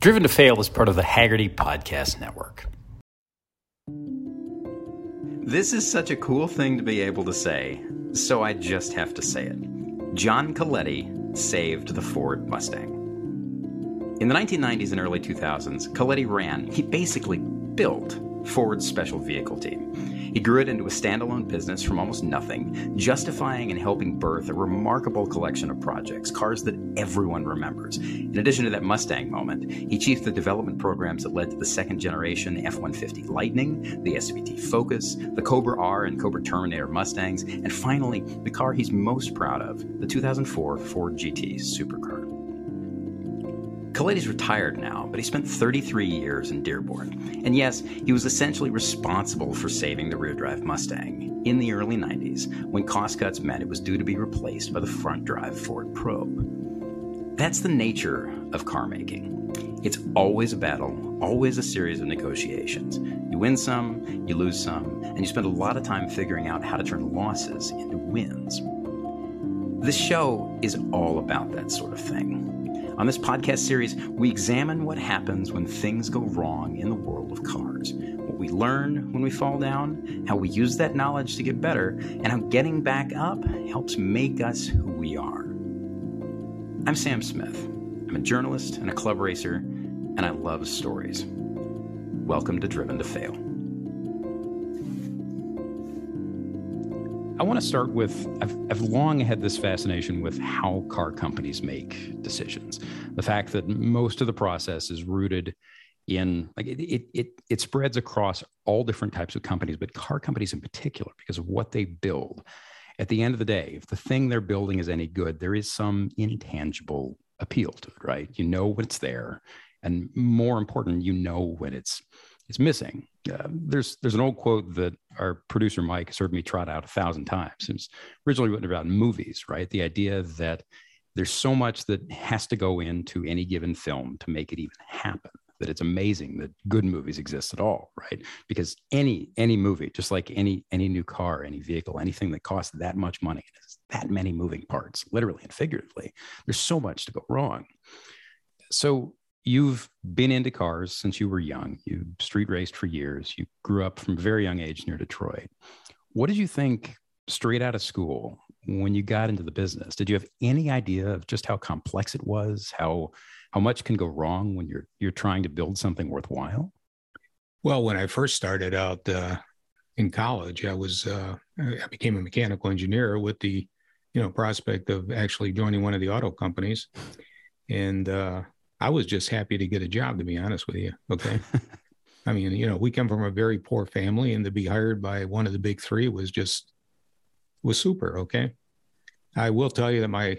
Driven to Fail is part of the Hagerty Podcast Network. This is such a cool thing to be able to say, so I just have to say it. John Coletti saved the Ford Mustang. In the 1990s and early 2000s, Coletti ran, he basically built Ford's special vehicle team. He grew it into a standalone business from almost nothing, justifying and helping birth a remarkable collection of projects, cars that everyone remembers. In addition to that Mustang moment, he chiefed the development programs that led to the second generation F 150 Lightning, the SVT Focus, the Cobra R and Cobra Terminator Mustangs, and finally, the car he's most proud of, the 2004 Ford GT Supercar. Coletti's retired now, but he spent 33 years in Dearborn. And yes, he was essentially responsible for saving the rear drive Mustang in the early 90s when cost cuts meant it was due to be replaced by the front drive Ford Probe. That's the nature of car making. It's always a battle, always a series of negotiations. You win some, you lose some, and you spend a lot of time figuring out how to turn losses into wins. This show is all about that sort of thing. On this podcast series, we examine what happens when things go wrong in the world of cars, what we learn when we fall down, how we use that knowledge to get better, and how getting back up helps make us who we are. I'm Sam Smith. I'm a journalist and a club racer, and I love stories. Welcome to Driven to Fail. I want to start with I've, I've, long had this fascination with how car companies make decisions. The fact that most of the process is rooted in like it, it, it, it spreads across all different types of companies, but car companies in particular, because of what they build. At the end of the day, if the thing they're building is any good, there is some intangible appeal to it, right? You know when it's there. And more important, you know when it's it's missing. Uh, there's there's an old quote that our producer Mike has heard me trot out a thousand times. It's originally written about movies, right? The idea that there's so much that has to go into any given film to make it even happen. That it's amazing that good movies exist at all, right? Because any any movie, just like any any new car, any vehicle, anything that costs that much money, has that many moving parts, literally and figuratively, there's so much to go wrong. So you've been into cars since you were young. You street raced for years. You grew up from a very young age near Detroit. What did you think straight out of school when you got into the business? Did you have any idea of just how complex it was? How how much can go wrong when you're you're trying to build something worthwhile? Well, when I first started out uh, in college, I was uh, I became a mechanical engineer with the you know prospect of actually joining one of the auto companies, and uh, I was just happy to get a job, to be honest with you. Okay. I mean, you know, we come from a very poor family, and to be hired by one of the big three was just was super. Okay. I will tell you that my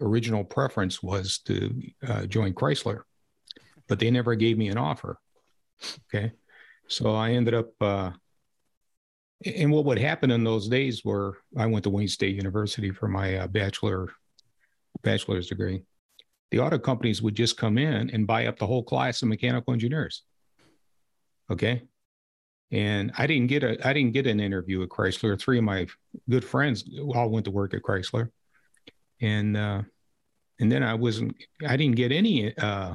original preference was to uh, join Chrysler, but they never gave me an offer. Okay. So I ended up, uh, and what would happen in those days were I went to Wayne State University for my uh, bachelor bachelor's degree the auto companies would just come in and buy up the whole class of mechanical engineers. Okay. And I didn't get a I didn't get an interview at Chrysler. Three of my good friends all went to work at Chrysler. And uh and then I wasn't I didn't get any uh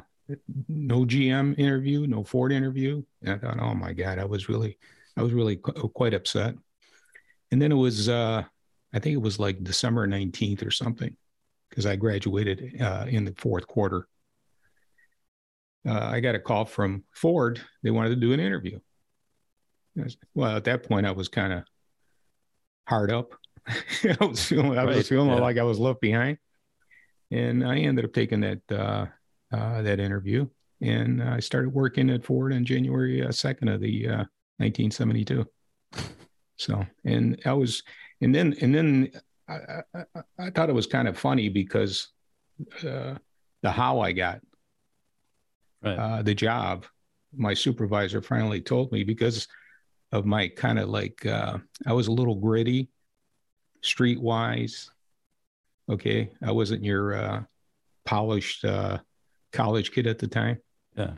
no GM interview, no Ford interview. And I thought, oh my God, I was really I was really qu- quite upset. And then it was uh I think it was like December 19th or something because I graduated uh, in the fourth quarter. Uh, I got a call from Ford. They wanted to do an interview. Was, well, at that point, I was kind of hard up. I was feeling, I was feeling yeah. like I was left behind, and I ended up taking that uh, uh that interview, and I started working at Ford on January uh, second of the 1972. Uh, so, and I was, and then, and then I, I, thought it was kind of funny because uh, the how I got right. uh, the job, my supervisor finally told me because of my kind of like uh, I was a little gritty, streetwise. Okay, I wasn't your uh, polished uh, college kid at the time. Yeah.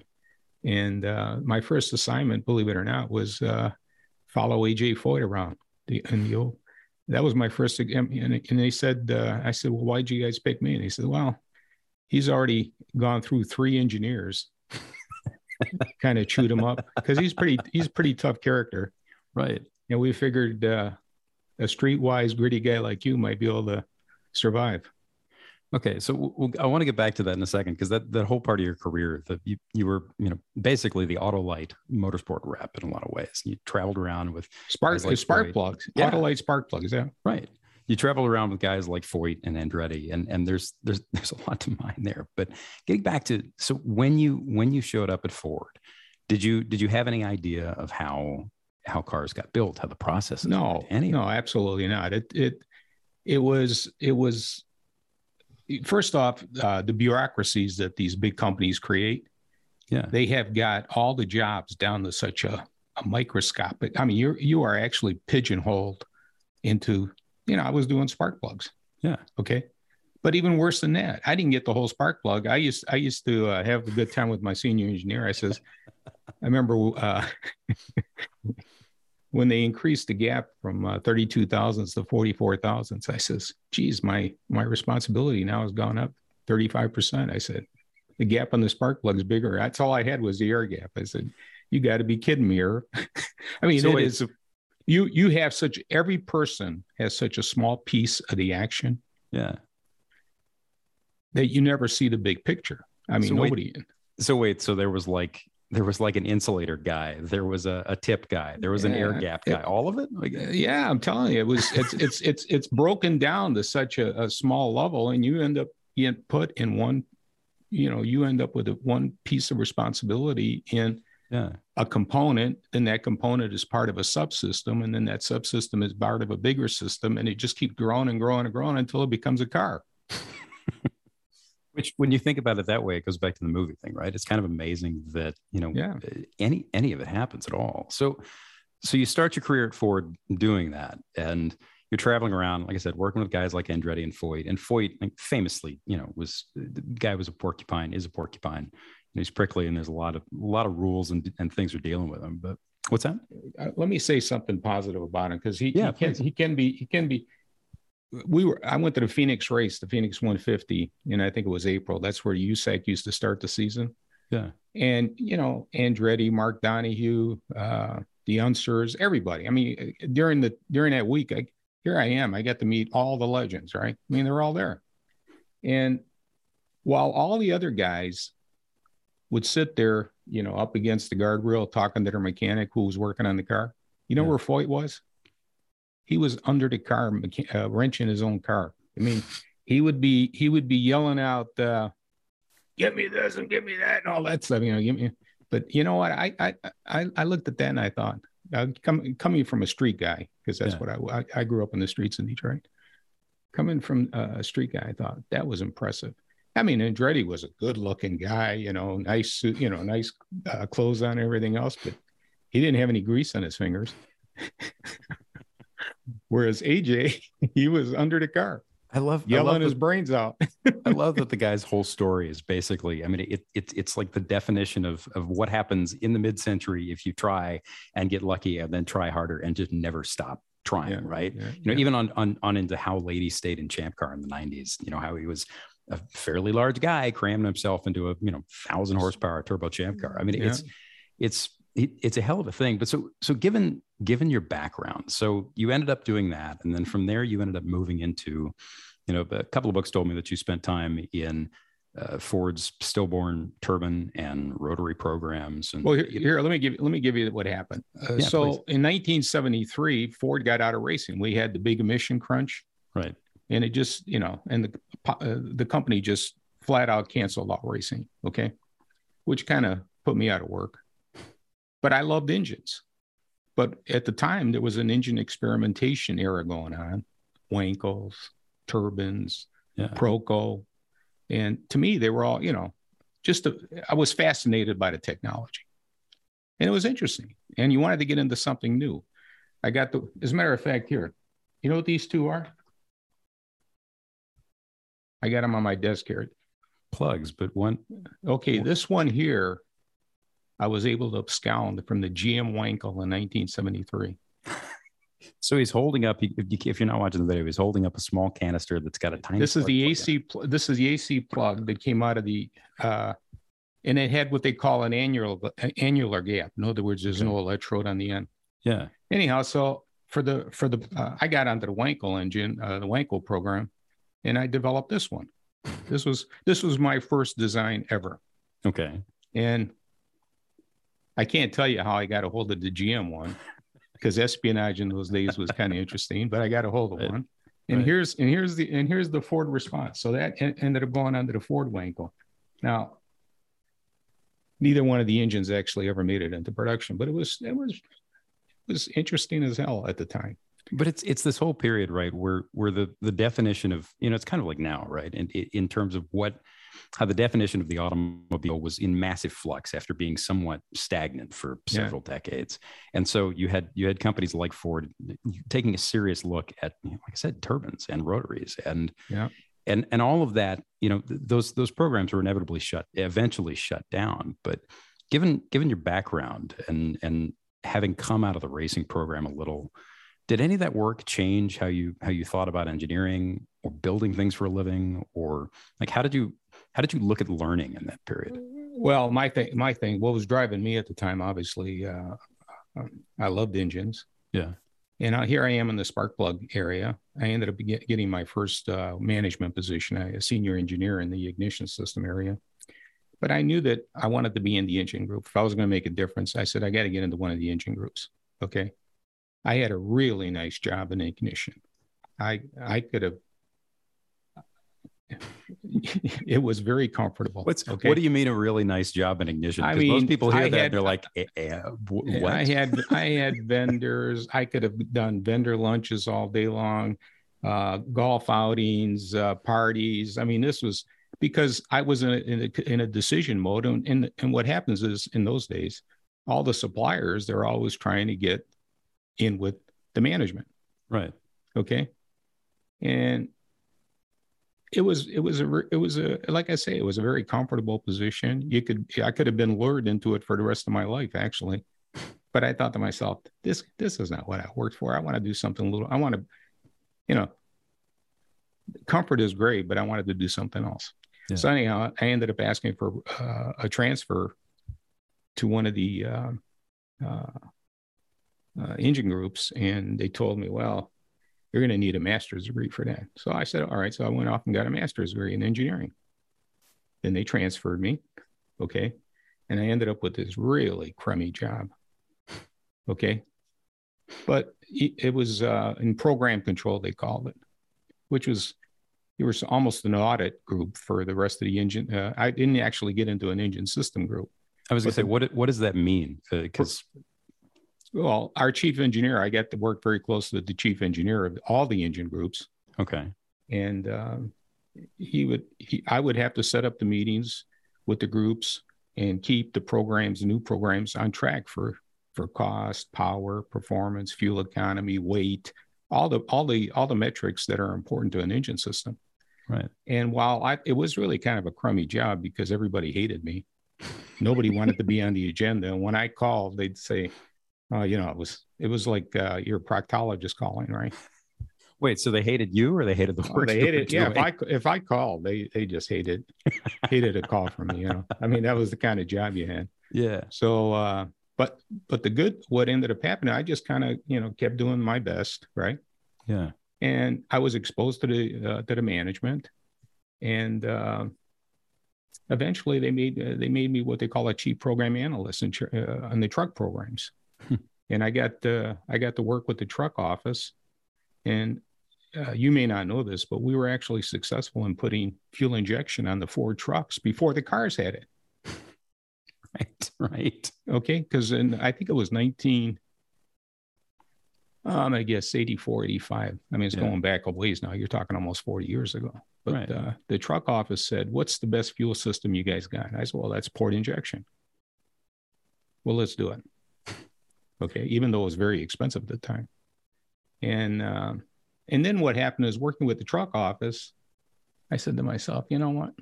And uh, my first assignment, believe it or not, was follow AJ Foyt around the in the old that was my first and, and they said uh, i said well why'd you guys pick me and he said well he's already gone through three engineers, kind of chewed him up because he's pretty he's a pretty tough character. Right. And we figured uh, a streetwise, gritty guy like you might be able to survive. Okay, so we'll, I want to get back to that in a second because that, that whole part of your career, that you, you were you know basically the Autolite motorsport rep in a lot of ways. You traveled around with spark like spark plugs, yeah. Autolite spark plugs, yeah, right. You traveled around with guys like Foyt and Andretti, and and there's there's there's a lot to mine there. But getting back to so when you when you showed up at Ford, did you did you have any idea of how how cars got built, how the process? No, any no, absolutely not. It it it was it was first off, uh, the bureaucracies that these big companies create, yeah, they have got all the jobs down to such a, a microscopic. I mean, you you are actually pigeonholed into. You know, I was doing spark plugs. Yeah. Okay. But even worse than that, I didn't get the whole spark plug. I used I used to uh, have a good time with my senior engineer. I says, I remember uh, when they increased the gap from uh, 32 thousands to 44 thousands, I says, geez, my, my responsibility now has gone up 35%. I said, the gap on the spark plug is bigger. That's all I had was the air gap. I said, you got to be kidding me. Or, I mean, so it is, you, you have such, every person has such a small piece of the action. Yeah. That you never see the big picture. I mean, so nobody. Wait, so wait, so there was like there was like an insulator guy there was a, a tip guy there was an air gap guy it, all of it like, uh, yeah i'm telling you it was it's it's it's it's broken down to such a, a small level and you end up being put in one you know you end up with a, one piece of responsibility in yeah. a component then that component is part of a subsystem and then that subsystem is part of a bigger system and it just keeps growing and growing and growing until it becomes a car which, when you think about it that way, it goes back to the movie thing, right? It's kind of amazing that you know yeah. any any of it happens at all. So, so you start your career at Ford doing that, and you're traveling around, like I said, working with guys like Andretti and Foyt. And Foyt, like, famously, you know, was the guy was a porcupine, is a porcupine. He's prickly, and there's a lot of a lot of rules and and things are dealing with him. But what's that? Uh, let me say something positive about him because he, yeah, he can he can be he can be we were I went to the Phoenix race, the Phoenix 150, and I think it was April. That's where USAC used to start the season. Yeah. And you know, Andretti, Mark Donohue, uh, the Unsers, everybody. I mean, during the during that week, I here I am. I got to meet all the legends, right? I mean, they're all there. And while all the other guys would sit there, you know, up against the guardrail talking to their mechanic who was working on the car, you know yeah. where Foyt was? He was under the car, uh, wrenching his own car. I mean, he would be he would be yelling out, uh, "Give me this and give me that and all that stuff." You know, give me. But you know what? I I I, I looked at that and I thought, uh, come, coming from a street guy, because that's yeah. what I, I, I grew up in the streets in Detroit. Coming from a street guy, I thought that was impressive. I mean, Andretti was a good-looking guy, you know, nice suit, you know, nice uh, clothes on, everything else, but he didn't have any grease on his fingers. Whereas AJ, he was under the car. I love yelling I love his brains out. I love that the guy's whole story is basically, I mean, it, it, it's like the definition of, of what happens in the mid century if you try and get lucky and then try harder and just never stop trying, yeah, right? Yeah, you know, yeah. even on, on, on into how Lady stayed in Champ Car in the 90s, you know, how he was a fairly large guy cramming himself into a, you know, thousand horsepower turbo Champ Car. I mean, it's, it's, it's a hell of a thing. But so so given given your background, so you ended up doing that, and then from there you ended up moving into, you know, a couple of books told me that you spent time in uh, Ford's stillborn turbine and rotary programs. And well, here, here, let me give let me give you what happened. Uh, yeah, so please. in 1973, Ford got out of racing. We had the big emission crunch, right? And it just you know, and the uh, the company just flat out canceled all racing. Okay, which kind of put me out of work but I loved engines. But at the time, there was an engine experimentation era going on, Wankels, turbines, yeah. Proco. And to me, they were all, you know, just, a, I was fascinated by the technology. And it was interesting. And you wanted to get into something new. I got the, as a matter of fact, here, you know what these two are? I got them on my desk here. Plugs, but one. Okay, this one here I was able to abscond from the GM Wankel in 1973. So he's holding up. If you're not watching the video, he's holding up a small canister that's got a tiny. This is the AC. Pl- this is the AC plug that came out of the, uh, and it had what they call an annular annular gap. In other words, there's okay. no electrode on the end. Yeah. Anyhow, so for the for the uh, I got onto the Wankel engine, uh, the Wankel program, and I developed this one. This was this was my first design ever. Okay. And I can't tell you how I got a hold of the GM one because espionage in those days was kind of interesting, but I got a hold of right. one. And right. here's and here's the and here's the Ford response. So that ended up going under the Ford Wankel. Now, neither one of the engines actually ever made it into production, but it was it was it was interesting as hell at the time. But it's it's this whole period, right, where where the the definition of you know it's kind of like now, right, and in, in terms of what how the definition of the automobile was in massive flux after being somewhat stagnant for several yeah. decades. And so you had you had companies like Ford taking a serious look at, like I said, turbines and rotaries and yeah. and and all of that. You know, those those programs were inevitably shut, eventually shut down. But given given your background and and having come out of the racing program a little did any of that work change how you how you thought about engineering or building things for a living or like how did you how did you look at learning in that period? Well, my thing, my thing, what was driving me at the time, obviously, uh, I loved engines. Yeah. And uh, here I am in the spark plug area. I ended up get, getting my first uh, management position, a senior engineer in the ignition system area. But I knew that I wanted to be in the engine group. If I was going to make a difference, I said, I got to get into one of the engine groups. Okay. I had a really nice job in ignition. I I could have it was very comfortable. Okay? What do you mean a really nice job in ignition? Because most people hear I that had, they're like, eh, eh, what? I had I had vendors. I could have done vendor lunches all day long, uh, golf outings, uh, parties. I mean, this was because I was in a, in a, in a decision mode. And, and and what happens is in those days, all the suppliers they're always trying to get in with the management. Right. Okay. And it was it was a it was a like I say it was a very comfortable position. You could I could have been lured into it for the rest of my life actually, but I thought to myself this this is not what I worked for. I want to do something a little. I want to, you know, comfort is great, but I wanted to do something else. Yeah. So anyhow, I ended up asking for uh, a transfer to one of the uh, uh, uh engine groups, and they told me, well you're going to need a master's degree for that. So I said, all right. So I went off and got a master's degree in engineering. Then they transferred me. Okay. And I ended up with this really crummy job. Okay. But it was uh, in program control, they called it, which was, it was almost an audit group for the rest of the engine. Uh, I didn't actually get into an engine system group. I was going to say, what, what does that mean? Because uh, well, our chief engineer, I get to work very close with the chief engineer of all the engine groups. Okay. And uh, he would, he, I would have to set up the meetings with the groups and keep the programs, new programs on track for for cost, power, performance, fuel economy, weight, all the all the all the metrics that are important to an engine system. Right. And while I, it was really kind of a crummy job because everybody hated me, nobody wanted to be on the agenda. And when I called, they'd say, uh, you know, it was it was like uh, your proctologist calling, right? Wait, so they hated you, or they hated the work? Oh, they hated, yeah. If I if I called, they they just hated hated a call from me. You know, I mean, that was the kind of job you had. Yeah. So, uh, but but the good, what ended up happening, I just kind of you know kept doing my best, right? Yeah. And I was exposed to the uh, to the management, and uh, eventually they made uh, they made me what they call a chief program analyst in, uh, on the truck programs and I got uh, I got to work with the truck office, and uh, you may not know this, but we were actually successful in putting fuel injection on the Ford trucks before the cars had it. Right, right. Okay, because in I think it was 19, um, I guess 84, 85. I mean, it's yeah. going back a ways now. You're talking almost 40 years ago. But right. uh, the truck office said, What's the best fuel system you guys got? I said, Well, that's port injection. Well, let's do it. Okay, even though it was very expensive at the time. And uh, and then what happened is working with the truck office, I said to myself, you know what?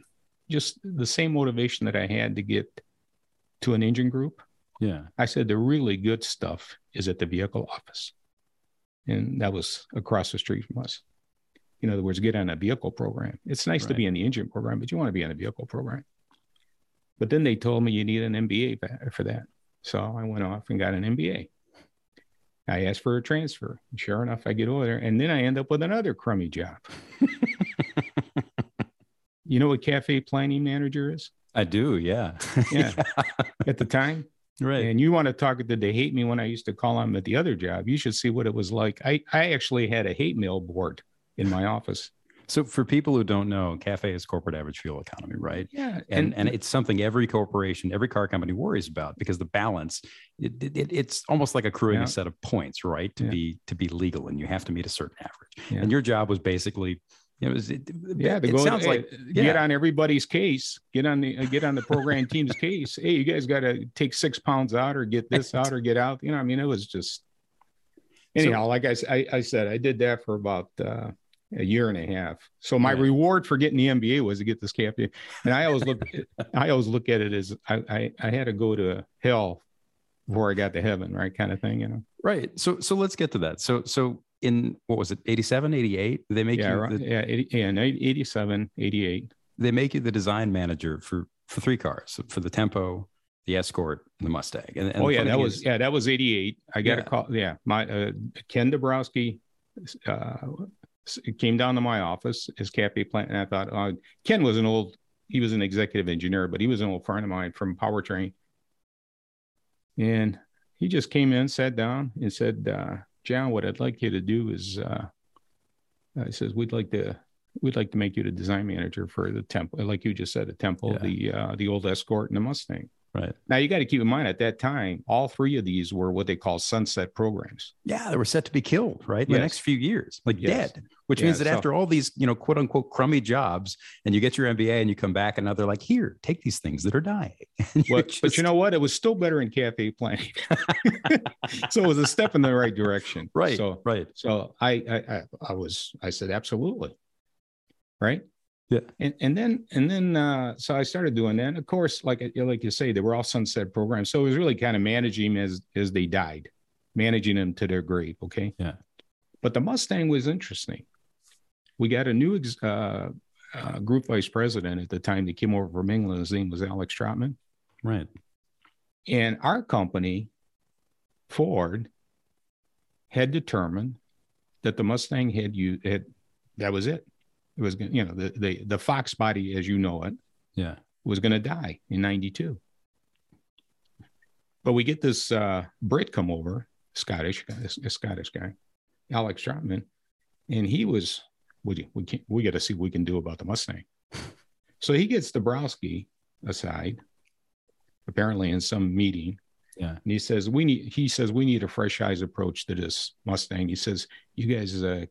Just the same motivation that I had to get to an engine group. Yeah. I said the really good stuff is at the vehicle office. and that was across the street from us. In other words, get on a vehicle program. It's nice right. to be in the engine program, but you want to be on a vehicle program. But then they told me you need an MBA for that. So I went off and got an MBA. I asked for a transfer. Sure enough, I get over there, and then I end up with another crummy job. you know what cafe planning manager is? I do, yeah. yeah. At the time. Right. And you want to talk that they hate me when I used to call them at the other job. You should see what it was like. I, I actually had a hate mail board in my office. So for people who don't know, CAFE is corporate average fuel economy, right? Yeah. And, and, it's something every corporation, every car company worries about because the balance, it, it, it's almost like accruing yeah. a set of points, right? To yeah. be to be legal and you have to meet a certain average. Yeah. And your job was basically it was it, yeah. It, sounds like yeah. get on everybody's case, get on the uh, get on the program team's case. Hey, you guys got to take six pounds out or get this out or get out. You know, I mean, it was just anyhow. So, like I, I, I said, I did that for about uh, a year and a half. So my right. reward for getting the MBA was to get this captain. And I always look, I always look at it as I, I, I had to go to hell before I got to heaven, right? Kind of thing, you know? Right. So, so let's get to that. So, so in what was it 87 88 they make yeah, you right. the, yeah, 80, yeah 87 88 they make you the design manager for for three cars for the tempo the escort and the mustang and, and oh yeah that was is, yeah that was 88 i got yeah. a call yeah my uh, ken dabrowski uh, came down to my office as cafe plant and i thought uh, ken was an old he was an executive engineer but he was an old friend of mine from powertrain and he just came in sat down and said uh, John, what I'd like you to do is, uh, uh, he says, we'd like to, we'd like to make you the design manager for the Tempo, like you just said, the Tempo, yeah. the uh, the old Escort and the Mustang. Right. Now you got to keep in mind at that time, all three of these were what they call sunset programs. Yeah, they were set to be killed, right? In yes. the next few years, like yes. dead. Which yeah, means that so, after all these, you know, quote unquote crummy jobs, and you get your MBA and you come back and now they're like, here, take these things that are dying. well, just... But you know what? It was still better in cafe planning. so it was a step in the right direction. Right. So right. So I I I was I said absolutely. Right. Yeah. And and then and then uh, so I started doing that. And of course, like like you say, they were all sunset programs. So it was really kind of managing as as they died, managing them to their grave. Okay. Yeah. But the Mustang was interesting. We got a new ex, uh, uh, group vice president at the time that came over from England. His name was Alex Trotman. Right. And our company, Ford, had determined that the Mustang had you had that was it. It was going to, you know the the the Fox body as you know it. Yeah. Was going to die in 92. But we get this uh, Brit come over, Scottish, guy, a Scottish guy, Alex Trotman, and he was we we can't, we got to see what we can do about the Mustang. So he gets Dabrowski aside, apparently in some meeting. Yeah. And he says, we need, he says, we need a fresh eyes approach to this Mustang. He says, you guys, uh,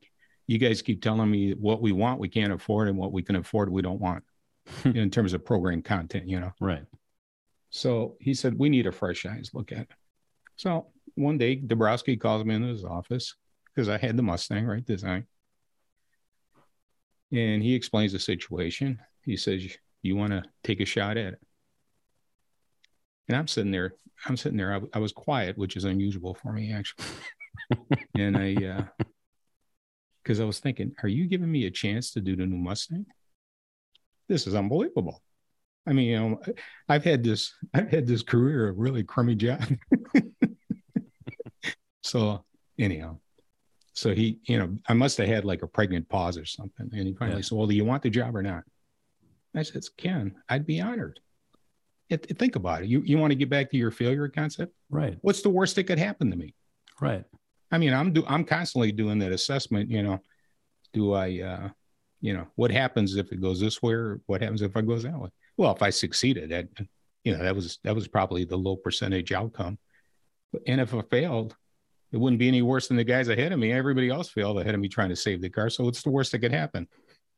you guys keep telling me what we want, we can't afford, and what we can afford, we don't want in terms of program content, you know? Right. So he said, we need a fresh eyes look at it. So one day, Dabrowski calls me into his office because I had the Mustang, right? Design. And he explains the situation. He says, You want to take a shot at it? And I'm sitting there, I'm sitting there. I, I was quiet, which is unusual for me, actually. and I, uh, because I was thinking, Are you giving me a chance to do the new Mustang? This is unbelievable. I mean, you know, I've had this, I've had this career of really crummy job. so anyhow, so he, you know, I must have had like a pregnant pause or something. And he finally yeah. said, Well, do you want the job or not? I said, Ken, I'd be honored. It, it, think about it. You you want to get back to your failure concept? Right. What's the worst that could happen to me? Right. I mean, I'm do I'm constantly doing that assessment, you know. Do I uh you know, what happens if it goes this way or what happens if it goes that way? Well, if I succeeded, that you know, that was that was probably the low percentage outcome. And if I failed, it wouldn't be any worse than the guys ahead of me. Everybody else failed ahead of me trying to save the car. So it's the worst that could happen.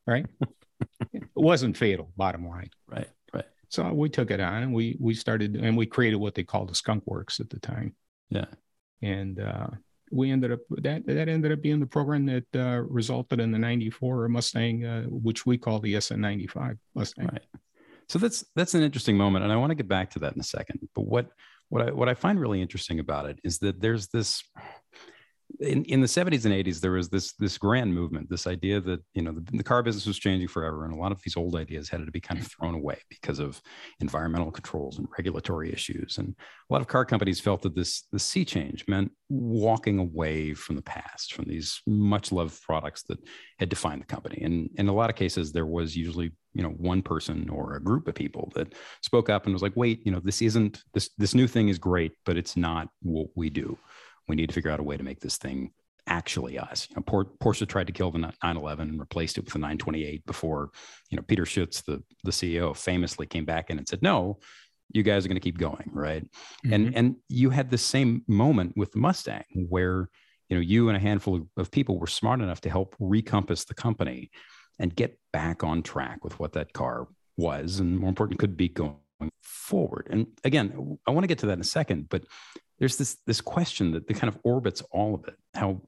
Right. it wasn't fatal, bottom line. Right. Right. So we took it on and we we started and we created what they called the skunk works at the time. Yeah. And uh, we ended up that that ended up being the program that uh, resulted in the 94 Mustang, uh, which we call the SN95 Mustang. Right. So that's that's an interesting moment, and I want to get back to that in a second. But what what I what I find really interesting about it is that there's this in, in the 70s and 80s there was this this grand movement this idea that you know the, the, car business was changing forever and a lot of these old ideas had to be kind of mm-hmm. thrown away because of environmental controls and regulatory issues and a lot of car companies felt that this the sea change meant walking away from the past from these much loved products that had defined the company and in a lot of cases there was usually you know one person or a group of people that spoke up and was like wait you know this isn't this this new thing is great but it's not what we do we need to figure out a way to make this thing actually us. You know, Porsche tried to kill the 911 and replaced it with the 928 before, you know, Peter Schütz, the, the CEO, famously came back in and said, no, you guys are going to keep going. Right. Mm-hmm. And, and you had the same moment with the Mustang where, you know, you and a handful of people were smart enough to help recompass the company and get back on track with what that car was and more important could be going forward. And again, I want to get to that in a second, but there's this this question that, that kind of orbits all of it. How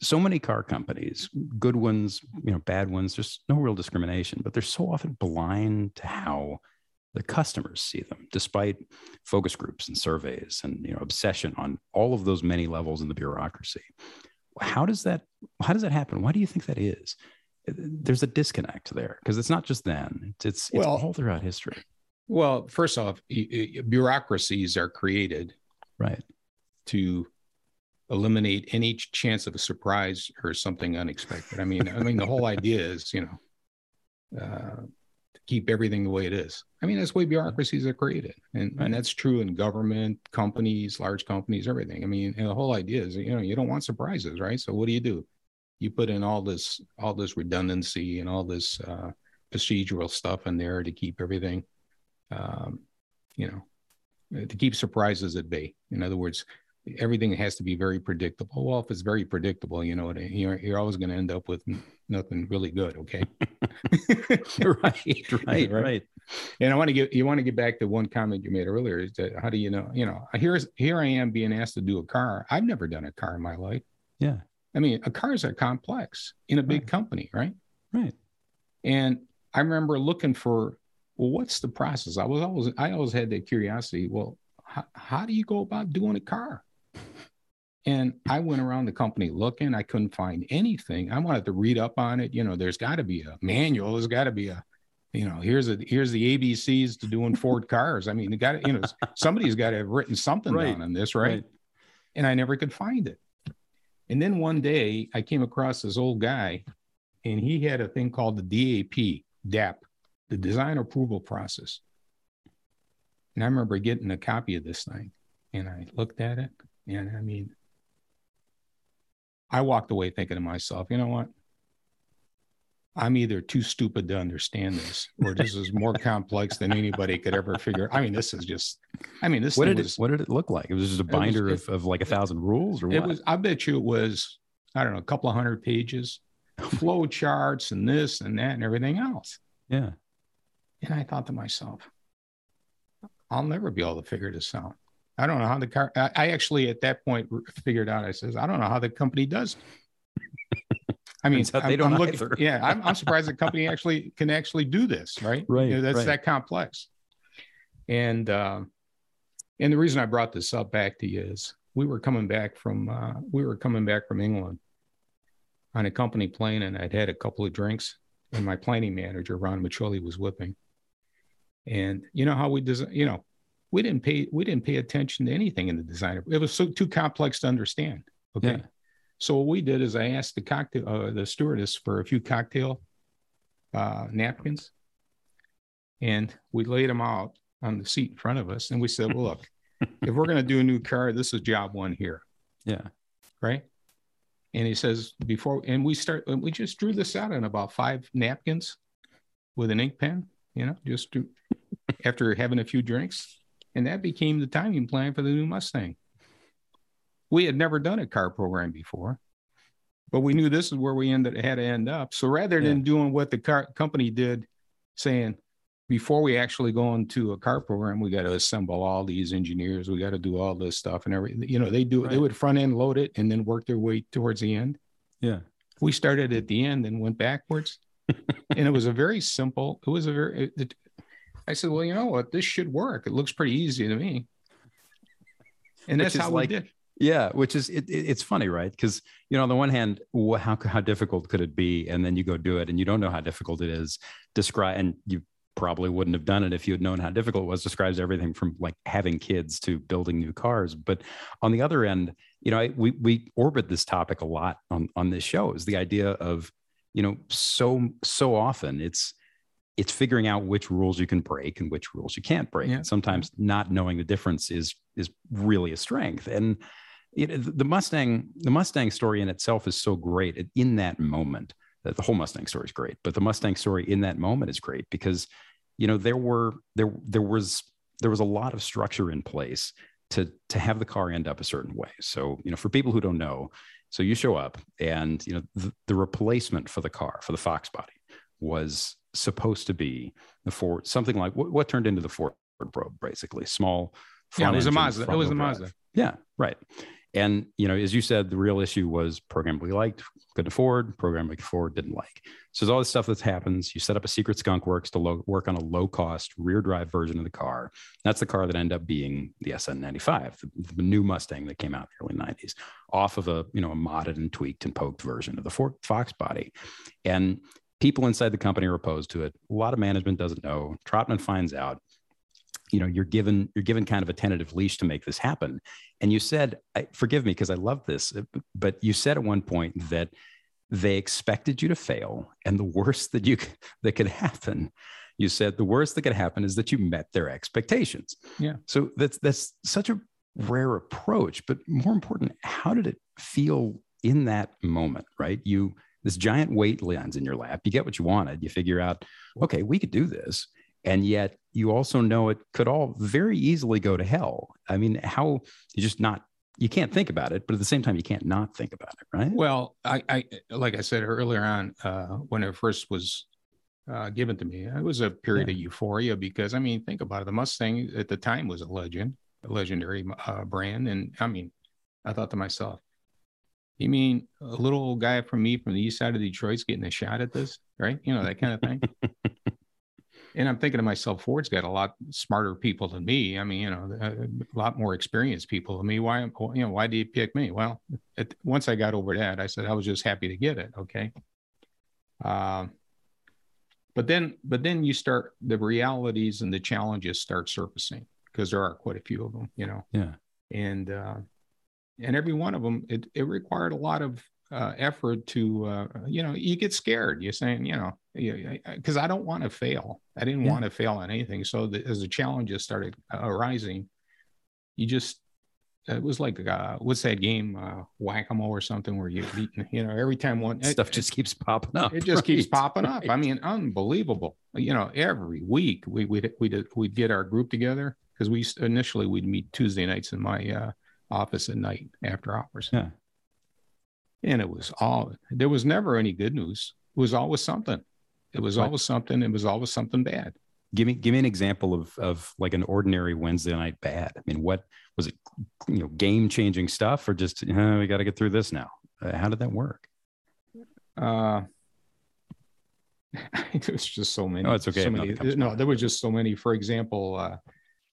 so many car companies, good ones, you know, bad ones, there's no real discrimination, but they're so often blind to how the customers see them, despite focus groups and surveys and you know obsession on all of those many levels in the bureaucracy. How does that how does that happen? Why do you think that is? There's a disconnect there because it's not just then; it's it's, it's well, all throughout history. Well, first off, bureaucracies are created right. to eliminate any chance of a surprise or something unexpected. I mean i mean the whole idea is you know uh, to keep everything the way it is. I mean that's the way bureaucracies are created. And, and that's true in government companies large companies everything. I mean the whole idea is you know you don't want surprises right? So what do you do? You put in all this all this redundancy and all this uh, procedural stuff in there to keep everything um, you know to keep surprises at bay. In other words, everything has to be very predictable. Well, if it's very predictable, you know, you're, you're always going to end up with nothing really good. Okay. right, right, right. And I want to get, you want to get back to one comment you made earlier is that how do you know, you know, here's, here I am being asked to do a car. I've never done a car in my life. Yeah. I mean, uh, cars are complex in a big right. company, right? Right. And I remember looking for well, what's the process? I was always I always had that curiosity. Well, how, how do you go about doing a car? And I went around the company looking. I couldn't find anything. I wanted to read up on it. You know, there's got to be a manual. There's got to be a, you know, here's a here's the ABCs to doing Ford cars. I mean, you got you know, somebody's got to have written something right. down on this, right? right? And I never could find it. And then one day I came across this old guy, and he had a thing called the DAP, DAP, the design approval process. And I remember getting a copy of this thing and I looked at it and I mean, I walked away thinking to myself, you know what? I'm either too stupid to understand this, or this is more complex than anybody could ever figure. I mean, this is just. I mean, this. What did was, it? What did it look like? It was just a binder was, of, of like a thousand rules, or it what? Was, I bet you it was. I don't know, a couple of hundred pages, flow charts and this and that and everything else. Yeah. And I thought to myself, I'll never be able to figure this out. I don't know how the car. I, actually at that point figured out. I says, I don't know how the company does. I mean, they don't I'm looking, yeah, I'm, I'm, surprised the company actually can actually do this, right? Right. You know, that's right. that complex. And uh, and the reason I brought this up back to you is we were coming back from uh, we were coming back from England on a company plane, and I'd had a couple of drinks, and my planning manager Ron Macholi was with me, and you know how we design, you know, we didn't pay we didn't pay attention to anything in the design. It was so too complex to understand. Okay. Yeah. So what we did is I asked the cocktail uh, the stewardess for a few cocktail uh, napkins, and we laid them out on the seat in front of us, and we said, "Well, look, if we're going to do a new car, this is job one here." Yeah. Right. And he says before, and we start, we just drew this out in about five napkins with an ink pen, you know, just to, after having a few drinks. And that became the timing plan for the new Mustang. We had never done a car program before, but we knew this is where we ended had to end up. So rather than yeah. doing what the car company did, saying before we actually go into a car program, we got to assemble all these engineers, we got to do all this stuff and everything. You know, they do right. they would front end load it and then work their way towards the end. Yeah. We started at the end and went backwards. and it was a very simple, it was a very it, I said, well, you know what? This should work. It looks pretty easy to me. And that's how like, we did. Yeah, which is it, it, it's funny, right? Because you know, on the one hand, how how difficult could it be, and then you go do it, and you don't know how difficult it is. Describe, and you probably wouldn't have done it if you had known how difficult it was. Describes everything from like having kids to building new cars. But on the other end, you know, we we orbit this topic a lot on on this show. Is the idea of you know so so often it's it's figuring out which rules you can break and which rules you can't break. Yeah. Sometimes not knowing the difference is is really a strength. And it, the Mustang the Mustang story in itself is so great in that moment. That the whole Mustang story is great, but the Mustang story in that moment is great because you know there were there there was there was a lot of structure in place to to have the car end up a certain way. So you know for people who don't know, so you show up and you know the, the replacement for the car for the Fox body was supposed to be the Ford, something like what, what turned into the Ford Probe, basically small. Yeah, it was a Mazda. It was a Mazda. Yeah, right. And you know, as you said, the real issue was program we liked, couldn't afford, program we could afford, didn't like. So there's all this stuff that happens. You set up a secret skunk works to lo- work on a low cost rear drive version of the car. That's the car that ended up being the SN95, the, the, new Mustang that came out in the early 90s, off of a you know a modded and tweaked and poked version of the Ford Fox body. And people inside the company are opposed to it. A lot of management doesn't know. Trotman finds out. You know, you're given you're given kind of a tentative leash to make this happen. And you said, I, forgive me because I love this, uh, but you said at one point that they expected you to fail, and the worst that you that could happen, you said the worst that could happen is that you met their expectations. Yeah. So that's that's such a rare approach, but more important, how did it feel in that moment? Right, you this giant weight lands in your lap. You get what you wanted. You figure out, okay, we could do this. And yet you also know it could all very easily go to hell. I mean, how you just not you can't think about it, but at the same time, you can't not think about it, right? Well, I, I like I said earlier on, uh, when it first was uh, given to me, it was a period yeah. of euphoria because I mean, think about it. The Mustang at the time was a legend, a legendary uh, brand, and I mean, I thought to myself, you mean a little guy from me from the east side of Detroit's getting a shot at this, right? You know, that kind of thing. and I'm thinking to myself, Ford's got a lot smarter people than me. I mean, you know, a lot more experienced people than me. Why, you know, why do you pick me? Well, it, once I got over that, I said I was just happy to get it. Okay. Um, but then, but then you start the realities and the challenges start surfacing because there are quite a few of them. You know. Yeah. And uh, and every one of them it, it required a lot of uh, effort to uh, you know you get scared you're saying you know because I don't want to fail I didn't yeah. want to fail on anything so the, as the challenges started uh, arising you just it was like uh, what's that game uh, whack-a-mole or something where you you know every time one stuff it, just keeps popping up it just right? keeps popping up. I mean unbelievable you know every week we we'd we'd, we'd get our group together because we initially we'd meet Tuesday nights in my uh, office at night after hours. Yeah. And it was all, there was never any good news. It was always something. It was always something. It was always something bad. Give me, give me an example of, of like an ordinary Wednesday night bad. I mean, what was it, you know, game changing stuff or just, we got to get through this now. Uh, how did that work? Uh, it was just so many. Oh, it's okay. So many, no, there were just so many. For example, uh,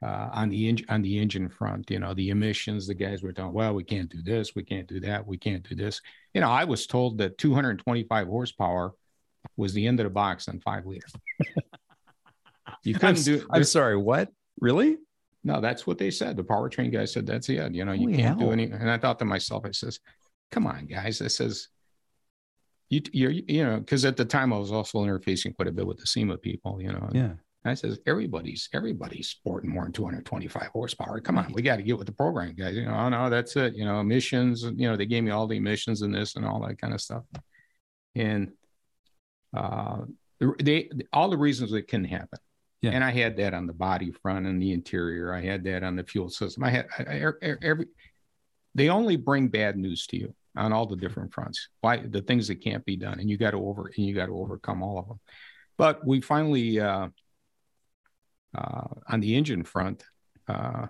uh, on the engine on the engine front. You know, the emissions. The guys were telling, well, we can't do this, we can't do that, we can't do this. You know, I was told that 225 horsepower was the end of the box on five liter. you couldn't I'm, do. I'm sorry, what? Really? No, that's what they said. The powertrain guy said that's it. You know, you Holy can't hell. do any. And I thought to myself, I says, "Come on, guys." I says, "You, you're, you know," because at the time I was also interfacing quite a bit with the SEMA people. You know, yeah. I says, everybody's everybody's sporting more than 225 horsepower. Come on, we got to get with the program, guys. You know, oh, no, that's it. You know, emissions. You know, they gave me all the emissions and this and all that kind of stuff. And uh, they all the reasons it can happen. Yeah. And I had that on the body front and the interior. I had that on the fuel system. I had I, every. They only bring bad news to you on all the different fronts. Why the things that can't be done, and you got to over and you got to overcome all of them. But we finally. Uh, uh, on the engine front, uh,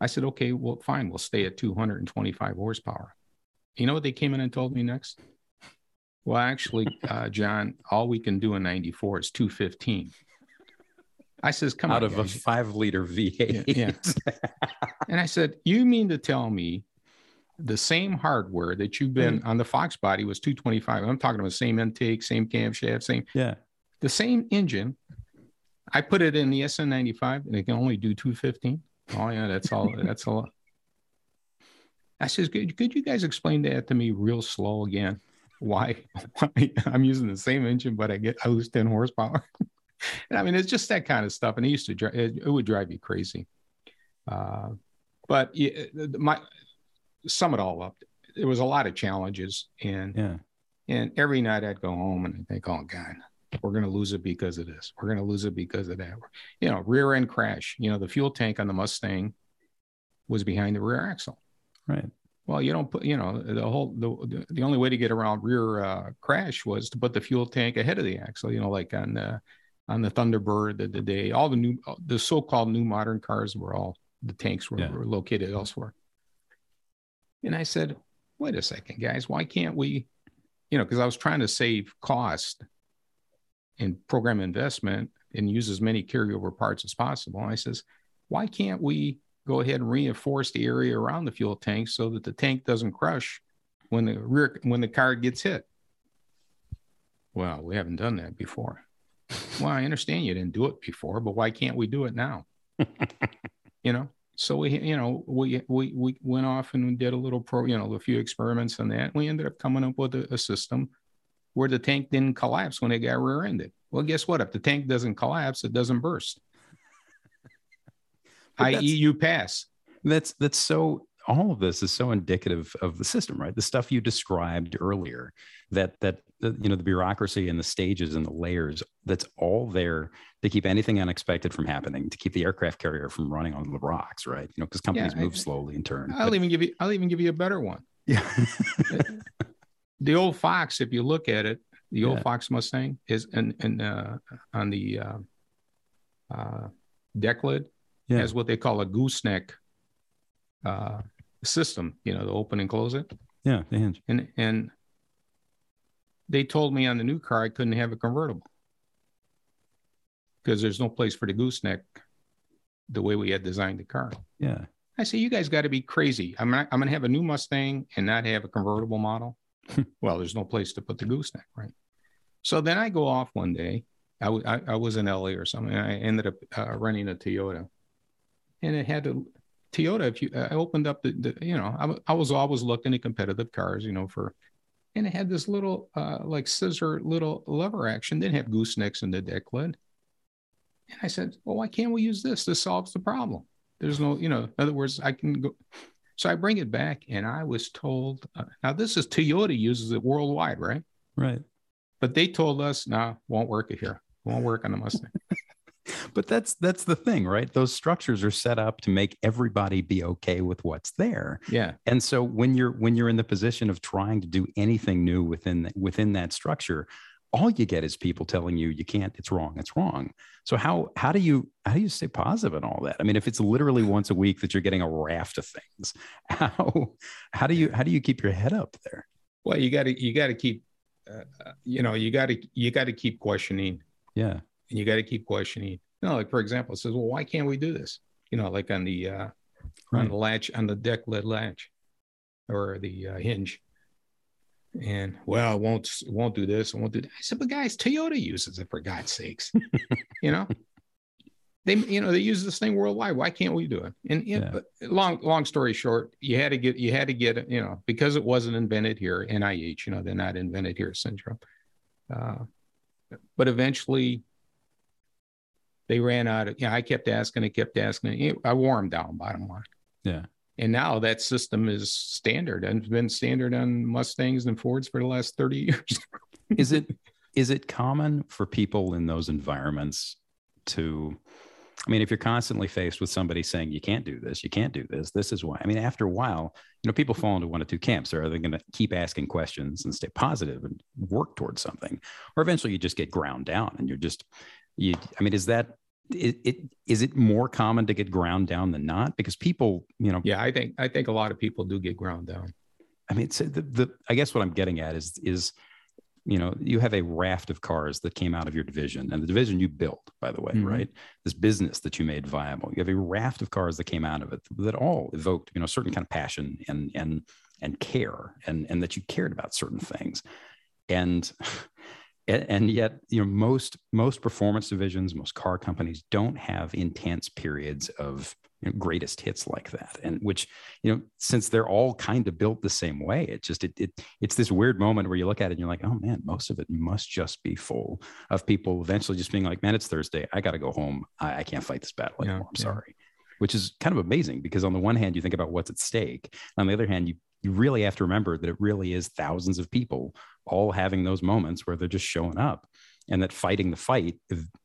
I said, okay, well, fine, we'll stay at 225 horsepower. You know what they came in and told me next? Well, actually, uh, John, all we can do in 94 is 215. I says, come out on, of guys. a five liter V8. Yeah, yeah. and I said, you mean to tell me the same hardware that you've been on the Fox body was 225. I'm talking about the same intake, same camshaft, same yeah, the same engine. I put it in the SN95 and it can only do 215. Oh yeah, that's all. that's all. I says, could, could you guys explain that to me real slow again? Why? Why I'm using the same engine, but I get I lose 10 horsepower. and I mean, it's just that kind of stuff, and it used to drive it, it would drive you crazy. Uh, but yeah, my sum it all up, there was a lot of challenges, and yeah, and every night I'd go home and I think, oh God, we're going to lose it because of this. We're going to lose it because of that. You know, rear end crash. You know, the fuel tank on the Mustang was behind the rear axle. right. Well, you don't put, you know, the whole, the, the only way to get around rear uh, crash was to put the fuel tank ahead of the axle, you know, like on the, on the Thunderbird, the, the day, all the new, the so-called new modern cars were all, the tanks were, Yeah. were located elsewhere. And I said, wait a second, guys, why can't we, you know, because I was trying to save cost and program investment and use as many carryover parts as possible. And I says, why can't we go ahead and reinforce the area around the fuel tank so that the tank doesn't crush when the rear when the car gets hit? Well, we haven't done that before. well, I understand you didn't do it before, but why can't we do it now? you know, so we you know we we we went off and we did a little pro you know a few experiments on that. We ended up coming up with a, a system where the tank didn't collapse when it got rear-ended. Well, guess what? If the tank doesn't collapse, it doesn't burst. I.e., you pass. That's that's so all of this is so indicative of the system, right? The stuff you described earlier, that that you know the bureaucracy and the stages and the layers, that's all there to keep anything unexpected from happening, to keep the aircraft carrier from running on the rocks, right? You know, because companies I- move slowly and turn. I'll But- even give you. I'll even give you a better one. yeah, The old Fox, if you look at it, the old Yeah. Fox Mustang is and and uh, on the uh, uh, deck lid yeah, has what they call a gooseneck uh, system. You know, the open and close it. yeah, the hinge. and and they told me on the new car I couldn't have a convertible because there's no place for the gooseneck the way we had designed the car. Yeah, I say, you guys got to be crazy. I'm not, I'm going to have a new Mustang and not have a convertible model. well, there's no place to put the gooseneck, right? So then I go off one day. I, w- I, I was in LA or something. I ended up uh, renting a Toyota, and it had a Toyota. If you, I opened up the, the you know, I was always looking at competitive cars, you know, for, and it had this little uh, like scissor little lever action. Didn't have goosenecks in the deck lid. And I said, well, why can't we use this? This solves the problem. There's no, you know, in other words, I can go. So I bring it back, and I was told, uh, now this is Toyota uses it worldwide, right? right. But they told us, no, won't work here. Won't work on the Mustang. But that's that's the thing, right? Those structures are set up to make everybody be okay with what's there. yeah. And so when you're when you're in the position of trying to do anything new within th- within that structure, all you get is people telling you you can't, it's wrong, it's wrong. So how how do you how do you stay positive in all that? I mean, if it's literally once a week that you're getting a raft of things, how how do you how do you keep your head up there? Well, you got to you got to keep, uh, uh, you know, you got to you got to keep questioning, Yeah. and you got to keep questioning. You know, like for example, it says, well, why can't we do this? You know, like on the uh, on the latch on the deck lid latch, or the uh, hinge. And well, it won't won't do this, it won't do that. I said, but guys, Toyota uses it for God's sakes. you know, they you know they use this thing worldwide. Why can't we do it? And you know, Yeah. long long story short, you had to get you had to get it. You know, because it wasn't invented here, NIH. You know, they're not invented here syndrome. Uh, but eventually, they ran out of. Yeah, I kept asking, I kept asking. I wore them down. Bottom line. Yeah. And now that system is standard and it's been standard on Mustangs and Fords for the last 30 years. is it is it common for people in those environments to i mean if you're constantly faced with somebody saying you can't do this you can't do this this is why i mean after a while you know people fall into one of two camps they're they going to keep asking questions and stay positive and work towards something or eventually you just get ground down and you're just you i mean is that it, it is it more common to get ground down than not because people you know yeah, I think I think a lot of people do get ground down. I mean, so the, the I guess what I'm getting at is is you know you have a raft of cars that came out of your division and the division you built by the way Mhm. right this business that you made viable you have a raft of cars that came out of it that all evoked you know a certain kind of passion and and and care and and that you cared about certain things and and yet you know most most performance divisions most car companies don't have intense periods of you know, greatest hits like that. And which you know since they're all kind of built the same way it just it, it it's this weird moment where you look at it and you're like oh man most of it must just be full of people eventually just being like man it's thursday. I gotta go home. I, I can't fight this battle anymore. I'm yeah. sorry which is kind of amazing because on the one hand you think about what's at stake. On the other hand you you really have to remember that it really is thousands of people all having those moments where they're just showing up and that fighting the fight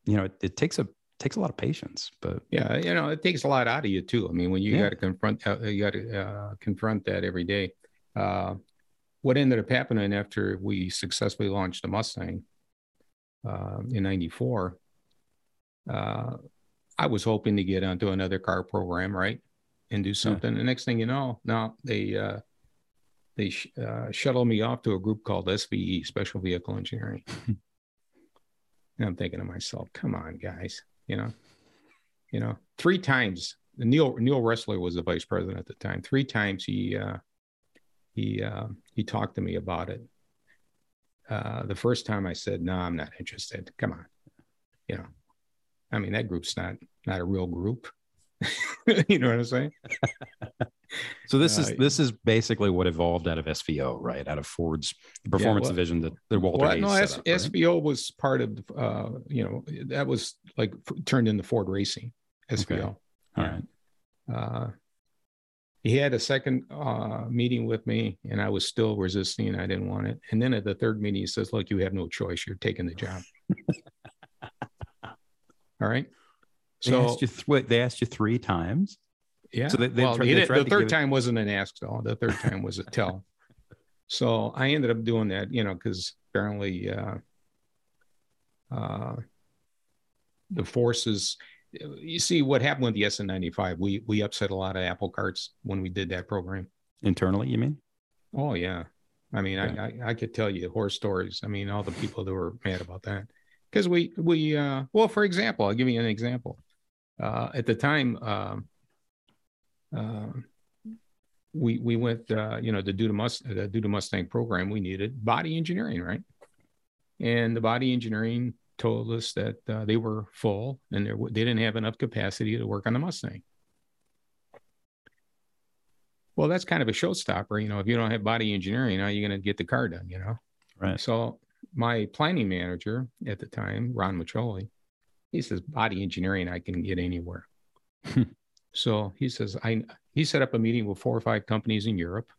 you know it, it takes a takes a lot of patience but yeah you know it takes a lot out of you too i mean when you yeah. got to confront uh, you got to uh, confront that every day uh, what ended up happening after we successfully launched the mustang uh, in 94 uh, i was hoping to get onto another car program right and do something yeah. the next thing you know now they uh, they sh- shuttled me off to a group called sve special vehicle engineering and i'm thinking to myself come on guys you know, you know, three times. Neil Neil Ressler was the vice president at the time. Three times he uh, he uh, he talked to me about it. Uh, the first time I said, "No, I'm not interested." Come on, you know, I mean that group's not not a real group. you know what I'm saying? so this is uh, this is basically what evolved out of SVO, right? Out of Ford's performance yeah, well, division that, that Walter well, no, S- up, right? SVO was part of uh, you know that was like turned into Ford Racing. SVO. Okay. All right. Uh, he had a second uh, meeting with me, and I was still resisting. I didn't want it. And then at the third meeting, he says, "Look, you have no choice. You're taking the job." All right. So they asked you, th- they asked you three times. Yeah. So they, they well, tried, the third time it... wasn't an ask though. The third time was a tell. so I ended up doing that, you know, because apparently uh, uh, the forces. You see what happened with the SN95. We we upset a lot of apple carts when we did that program. Internally, you mean? Oh yeah. I mean, yeah. I, I, I could tell you horror stories. I mean, all the people that were mad about that because we we uh, well, for example, I'll give you an example. Uh, at the time, um, uh, we we went, uh, you know, to do the Must the do the Mustang program. We needed body engineering, right? And the body engineering told us that uh, they were full and they didn't have enough capacity to work on the Mustang. Well, that's kind of a showstopper, you know. If you don't have body engineering, how are you going to get the car done? You know, right? So my planning manager at the time, Ron Macholi, he says body engineering I can get anywhere. Hmm. So he says, I he set up a meeting with four or five companies in Europe.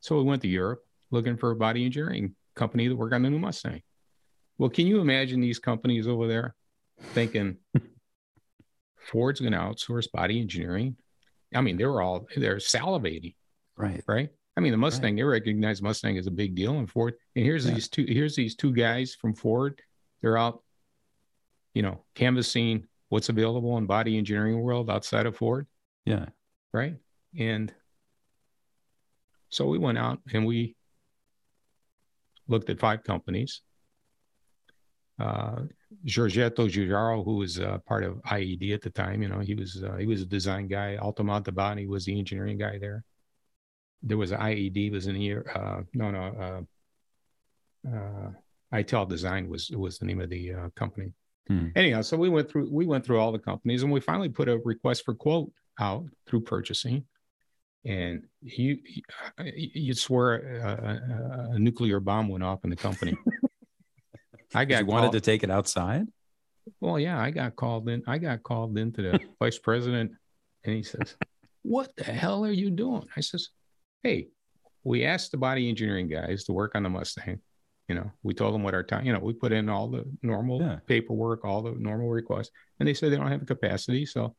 So we went to Europe looking for a body engineering company to work on the new Mustang. Well, can you imagine these companies over there thinking Ford's going to outsource body engineering? I mean, they were all they're salivating. Right. Right. I mean, the Mustang, right. they recognize Mustang as a big deal in Ford. And here's yeah. these two, here's these two guys from Ford. They're out, you know, canvassing what's available in body engineering world outside of Ford. Yeah. Right. And so we went out and we looked at five companies. Uh, Giorgetto Giugiaro, who was uh, part of IED at the time, you know, he was uh, he was a design guy. Altomonte was the engineering guy there. There was IED was in here. Uh, no, no. Uh, uh, Italdesign was was the name of the uh, company. Hmm. Anyhow, so we went through we went through all the companies and we finally put a request for quote out through purchasing, and you you'd swear a, a, a nuclear bomb went off in the company. I got wanted to take it outside. Well, yeah, I got called in. I got called into the vice president, and he says, "What the hell are you doing?" I says, "Hey, we asked the body engineering guys to work on the Mustang. You know, we told them what our time. You know, we put in all the normal yeah. paperwork, all the normal requests, and they said they don't have the capacity. So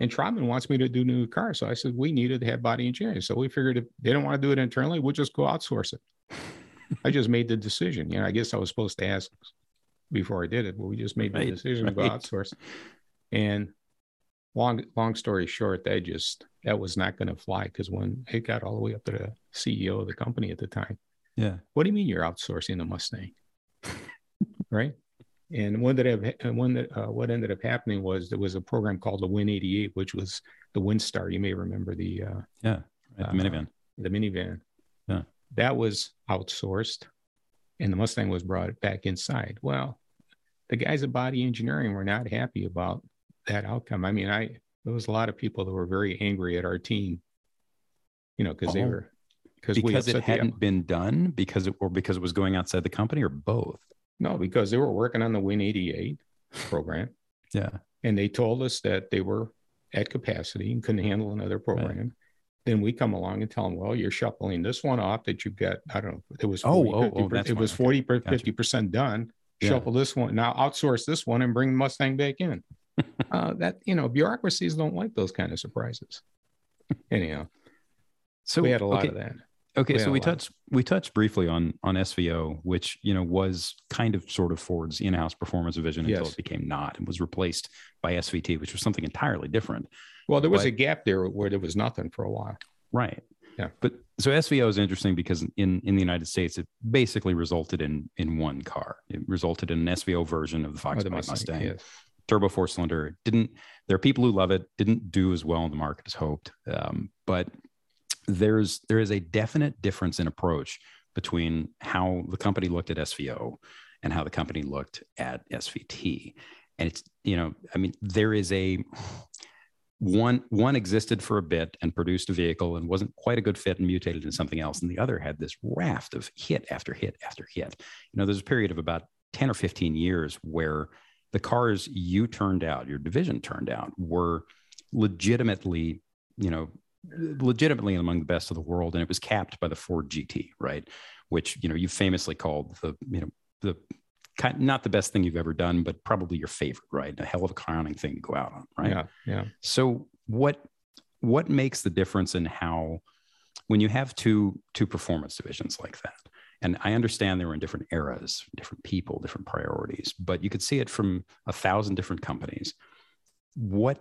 and Trotman wants me to do new cars. So I said, we needed to have body engineering. So we figured if they don't want to do it internally, we'll just go outsource it. I just made the decision. You know, I guess I was supposed to ask before I did it, but we just made right, the decision right. to go outsource. And long, long story short, that just, that was not going to fly because when it got all the way up to the CEO of the company at the time. Yeah. What do you mean you're outsourcing the Mustang? right. And one that have, one that uh, what ended up happening was there was a program called the Win 88, which was the Windstar. You may remember the uh, yeah the minivan. Uh, the minivan. Yeah. That was outsourced and the Mustang was brought back inside. Well, the guys at body engineering were not happy about that outcome. I mean, I there was a lot of people that were very angry at our team, you know, because oh, they were because it hadn't been done because it or because it was going outside the company or both. No, because they were working on the Win 88 program. yeah. And they told us that they were at capacity and couldn't handle another program. Right. Then we come along and tell them, well, you're shuffling this one off that you've got, I don't know, it was 40, oh, 50, oh, oh, it was 40, okay. 50% done. Yeah. Shuffle this one. Now outsource this one and bring Mustang back in. uh, that, you know, bureaucracies don't like those kind of surprises. Anyhow. So we had a lot okay. of that. Okay, so we touched we touched briefly on on SVO, which you know was kind of sort of Ford's in-house performance division until yes. it became not and was replaced by SVT, which was something entirely different. Well, there was but, a gap there where there was nothing for a while. Right. Yeah. But so SVO is interesting because in in the United States, it basically resulted in in one car. It resulted in an SVO version of the Fox oh, the Mustang, Mustang yes. turbo four cylinder. Didn't there are people who love it? Didn't do as well in the market as hoped. Um, but there's there is a definite difference in approach between how the company looked at SVO and how the company looked at SVT. And it's, you know, I mean, there is a one one existed for a bit and produced a vehicle and wasn't quite a good fit and mutated into something else. And the other had this raft of hit after hit after hit. You know, there's a period of about 10 or 15 years where the cars you turned out, your division turned out, were legitimately, you know, legitimately among the best of the world, and it was capped by the Ford GT, right? Which you know you famously called the you know the kind not the best thing you've ever done, but probably your favorite, right? A hell of a crowning thing to go out on, right? Yeah, yeah. So what what makes the difference in how when you have two two performance divisions like that? And I understand they were in different eras, different people, different priorities, but you could see it from a thousand different companies. What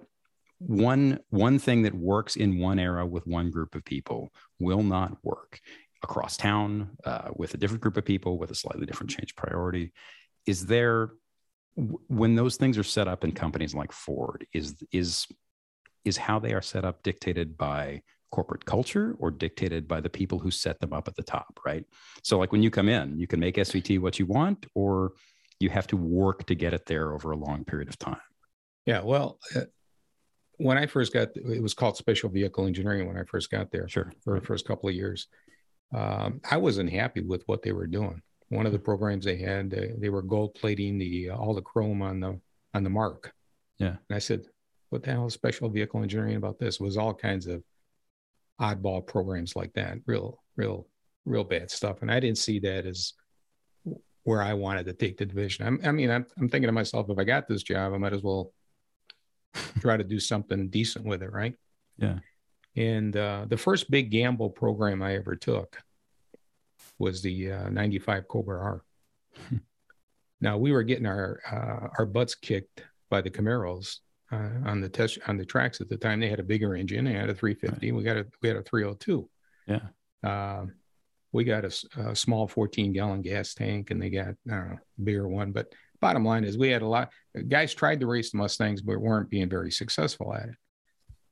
one one thing that works in one era with one group of people will not work across town uh, with a different group of people with a slightly different change priority. Is there when those things are set up in companies like ford is is is how they are set up dictated by corporate culture or dictated by the people who set them up at the top right? So like when you come in you can make svt what you want or you have to work to get it there over a long period of time. Yeah well uh, when I first got, it was called special vehicle engineering when I first got there. Sure. For the first couple of years, um, I wasn't happy with what they were doing. One of the programs they had, uh, they were gold plating the uh, all the chrome on the on the mark. Yeah. And I said, "What the hell is special vehicle engineering about this?" It was all kinds of oddball programs like that, real, real, real bad stuff. And I didn't see that as where I wanted to take the division. I'm, i mean, I'm, I'm thinking to myself, if I got this job, I might as well try to do something decent with it, right? Yeah. And uh, the first big gamble program I ever took was the uh, 95 Cobra R. Now we were getting our uh, our butts kicked by the Camaros uh, on the test on the tracks at the time. They had a bigger engine. They had a 350. Right. We got a we had a 302. Yeah. Uh, we got a, a, small 14 gallon gas tank, and they got I don't know bigger one, but bottom line is we had a lot guys tried to race the Mustangs, but weren't being very successful at it.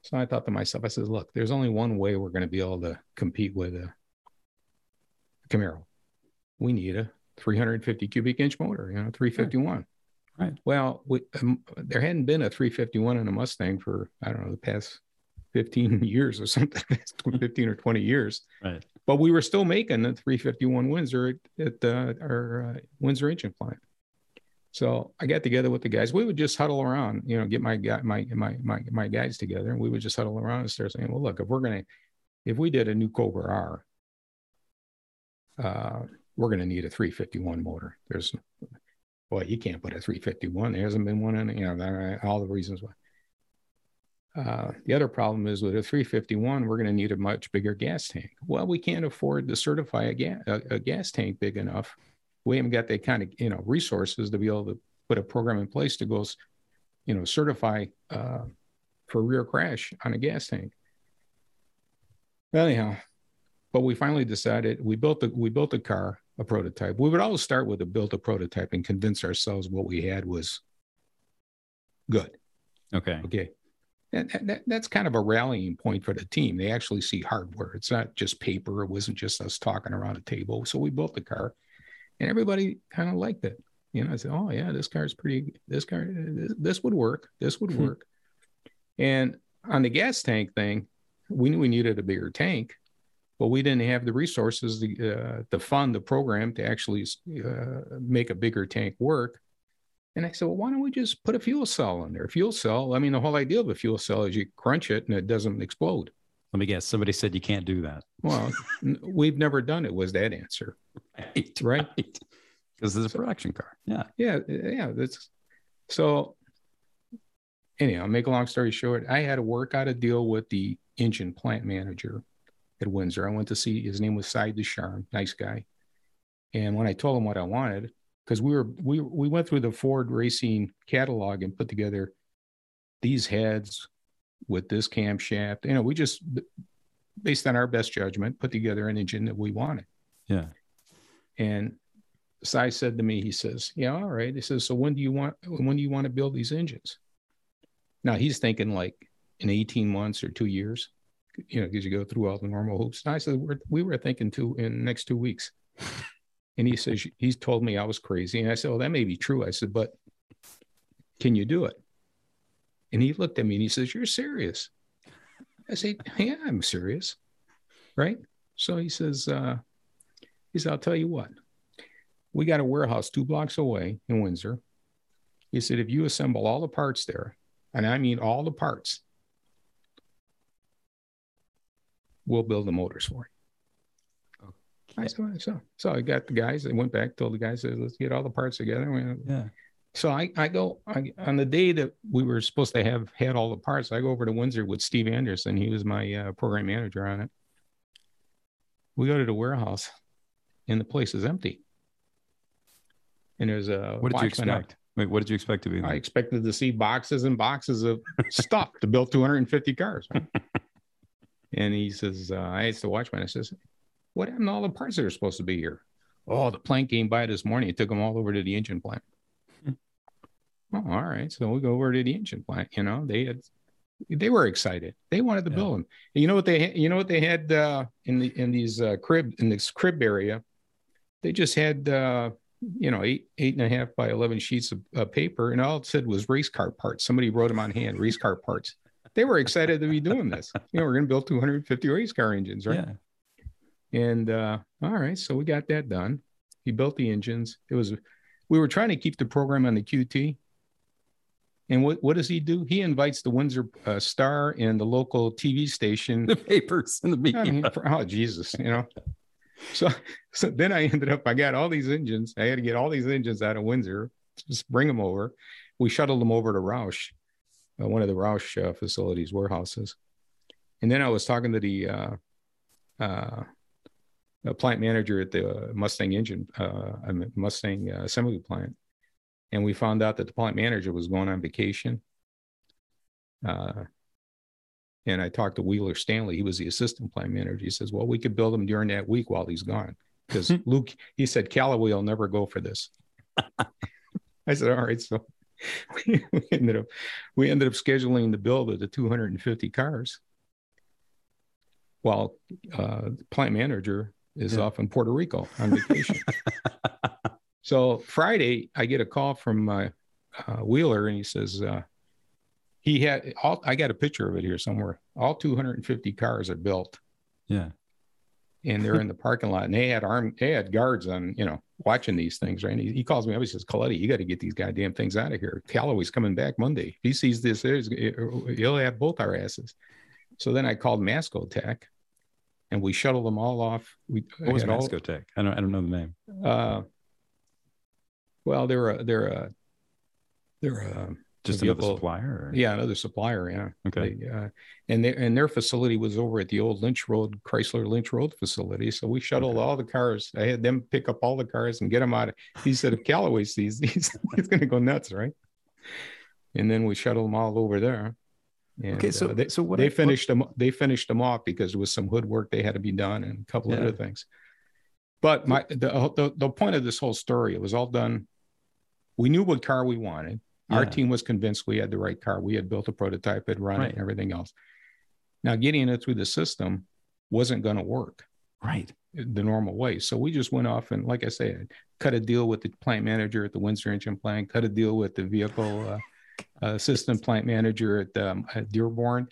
So I thought to myself, I said, look, there's only one way we're going to be able to compete with a Camaro. We need a 350 cubic inch motor, you know, 351. Right. Well, we, um, there hadn't been a 351 in a Mustang for, I don't know, the past 15 years or something, 15 or 20 years. Right. But we were still making the 351 Windsor at, at uh, our uh, Windsor engine plant. So I got together with the guys. We would just huddle around, you know, get my guy, my my my my guys together, and we would just huddle around and start saying, "Well, look, if we're gonna, if we did a new Cobra R, uh, we're gonna need a 351 motor. There's, well, you can't put a 351. There hasn't been one in, you know, all the reasons why. Uh, the other problem is with a 351, we're going to need a much bigger gas tank. Well, we can't afford to certify a, ga- a, a gas tank big enough we haven't got that kind of you know resources to be able to put a program in place to go you know certify uh, for rear crash on a gas tank anyhow but we finally decided we built the we built a car a prototype we would always start with a built a prototype and convince ourselves what we had was good okay okay that, that, that's kind of a rallying point for the team. They actually see hardware. It's not just paper. It wasn't just us talking around a table. So we built the car, and everybody kind of liked it. You know, I said, "Oh yeah, this car's pretty. This car, this, this would work. This would hmm. work." and on the gas tank thing, we knew we needed a bigger tank, but we didn't have the resources to, uh, to fund the program to actually uh, make a bigger tank work. And I said, well, why don't we just put a fuel cell in there? A fuel cell, I mean, the whole idea of a fuel cell is you crunch it and it doesn't explode. Let me guess. Somebody said you can't do that. Well, we've never done it. Was that answer? Right. Right. Because right. it's a production car. Yeah. Yeah. Uh, yeah. That's so. Anyhow, make a long story short, I had to work out a deal with the engine plant manager at Windsor. I went to see his name was Cy Descharm, nice guy. And when I told him what I wanted, because we were we we went through the Ford Racing catalog and put together these heads with this camshaft. You know, we just based on our best judgment put together an engine that we wanted. Yeah. And Cy said to me, he says, "Yeah, all right." He says, "So when do you want when do you want to build these engines?" Now he's thinking like in 18 months or two years, you know, because you go through all the normal hoops. And I said, we're, we were thinking two in the next two weeks. And he says, he's told me I was crazy. And I said, well, that may be true. I said, but can you do it? And he looked at me and he says, you're serious. I said, yeah, I'm serious. Right. So he says, uh, he said, I'll tell you what, we got a warehouse two blocks away in Windsor. He said, if you assemble all the parts there, and I mean all the parts, we'll build the motors for you. Okay. I said, so, so I got the guys. I went back, told the guys, let's get all the parts together. yeah. So I, I go I, on the day that we were supposed to have had all the parts. I go over to Windsor with Steve Anderson. He was my uh, program manager on it. We go to the warehouse, and the place is empty. And there's a what did you expect? Wait, what did you expect to be? I expected to see boxes and boxes of stuff to build 250 cars. Right? And he says, uh, I asked the watchman, I says, what happened to all the parts that are supposed to be here? Oh, the plant came by this morning. It took them all over to the engine plant. Oh, all right. So we go over to the engine plant. You know, they had, they were excited. They wanted to yeah. build them. And you know what they, you know what they had uh, in the in these uh, crib in this crib area? They just had, uh, you know, eight eight and a half by eleven sheets of uh, paper, and all it said was race car parts. Somebody wrote them on hand, race car parts they were excited to be doing this. You know, we're going to build 250 race car engines, right? Yeah. And uh, all right, so we got that done. He built the engines. It was, we were trying to keep the program on the QT. And what, what does he do? He invites the Windsor uh, Star and the local TV station, the papers and the media. I mean, for, oh Jesus, you know. So, so then I ended up. I got all these engines. I had to get all these engines out of Windsor, just bring them over. We shuttled them over to Roush, uh, one of the Roush uh, facilities, warehouses. And then I was talking to the uh, uh plant manager at the Mustang engine, uh, Mustang uh, assembly plant, and we found out that the plant manager was going on vacation. and I talked to Wheeler Stanley. He was the assistant plant manager. He says, "Well, we could build him during that week while he's gone." Because Luke, he said, Callaway will never go for this. I said, all right. So we, ended up we ended up scheduling the build of the 250 cars while uh, the plant manager is yeah. off in Puerto Rico on vacation. So Friday, I get a call from uh, uh, Wheeler, and he says uh, he had all. I got a picture of it here somewhere. All 250 cars are built. Yeah, and they're in the parking lot, and they had armed, they had guards on, you know, watching these things, right? And he, he calls me up. He says, Coletti, you got to get these goddamn things out of here. Callaway's coming back Monday. If he sees this, he'll have both our asses. So then I called Masco Tech, and we shuttled them all off. We, what was Mascotech? I don't, I don't know the name. Well, they're a, they're a, they're a, just another supplier? Or? Yeah, another supplier. Yeah. Okay. They, uh, and their and their facility was over at the old Lynch Road Chrysler Lynch Road facility. So we shuttled okay. all the cars. I had them pick up all the cars and get them out. Of, he said, if Callaway sees these, he's going to go nuts, right? And then we shuttled them all over there. And, okay, so uh, they, so what they I, finished what, them. They finished them off because there was some hood work they had to be done and a couple yeah. other things. But my the, the the point of this whole story, it was all done. We knew what car we wanted Our team was convinced we had the right car. We had built a prototype, had run Right. it, and everything else. Now, getting it through the system wasn't going to work Right. the normal way. So we just went off and, like I said, cut a deal with the plant manager at the Windsor Engine Plant, cut a deal with the vehicle uh, uh, system plant manager at, um, at Dearborn,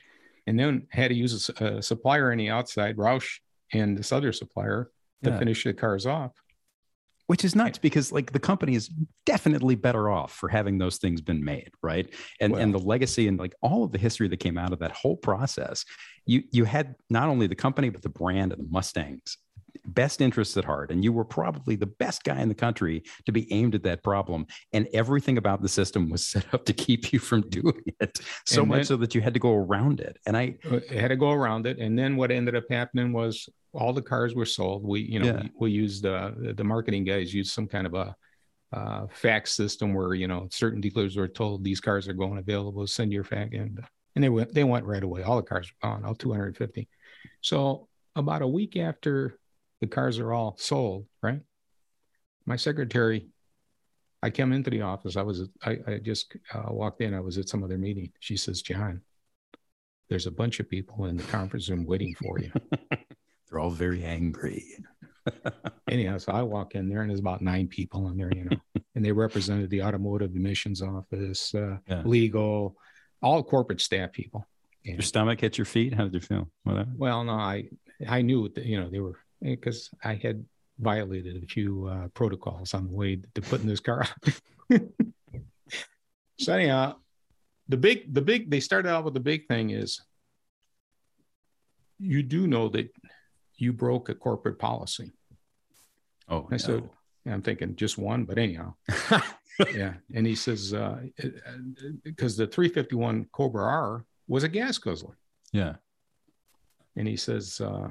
and then had to use a supplier on the outside, Roush, and this other supplier to Yeah. finish the cars off. Which is nuts because like the company is definitely better off for having those things been made, right? And and the legacy and like all of the history that came out of that whole process, you you had not only the company but the brand and the Mustangs best interests at heart and you were probably the best guy in the country to be aimed at that problem and everything about the system was set up to keep you from doing it so And much then- so that you had to go around it and i Uh, had to go around it. And then what ended up happening was all the cars were sold. We, you know, Yeah. we, we used uh, the marketing guys used some kind of a uh, fax system where you know certain dealers were told these cars are going available. Send your fax, and and they went they went right away. All the cars were gone, all 250. So about a week after the cars are all sold, right? My secretary, I came into the office. I was I, I just uh, walked in. I was at some other meeting. She says, John, there's a bunch of people in the conference room waiting for you. they're all very angry Anyhow, so I walk in there and there's about nine people in there, you know, and they represented the automotive emissions office, uh, Yeah. legal, all corporate staff people. your stomach hit your feet how did you feel Well, no, I I knew that you know they were because I had violated a few uh, protocols on the way to putting this car out. so anyhow, the big the big they started out with the big thing is you do know that you broke a corporate policy. oh I said, I'm thinking just one, but anyhow, yeah. And he says because the 351 Cobra R was a gas guzzler. yeah and he says uh,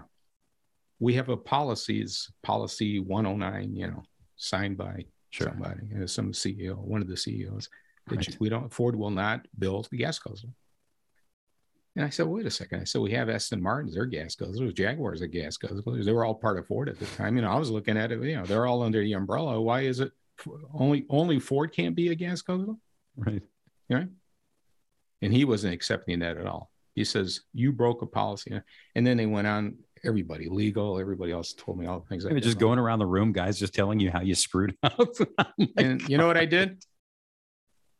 we have a policies policy 109 you know signed by Sure. somebody uh, some ceo one of the ceos that Right. we don't ford will not build a gas guzzler and i said wait a second i said we have aston martins they're gas guzzlers jaguars are gas guzzlers they were all part of ford at the time you know i was looking at it you know they're all under the umbrella why is it only only ford can't be a gas guzzler right Yeah. and he wasn't accepting that at all. He says, You broke a policy. And then they went on, everybody legal, everybody else told me all the things I just going around the room guys just telling you how you screwed up And you know what I did?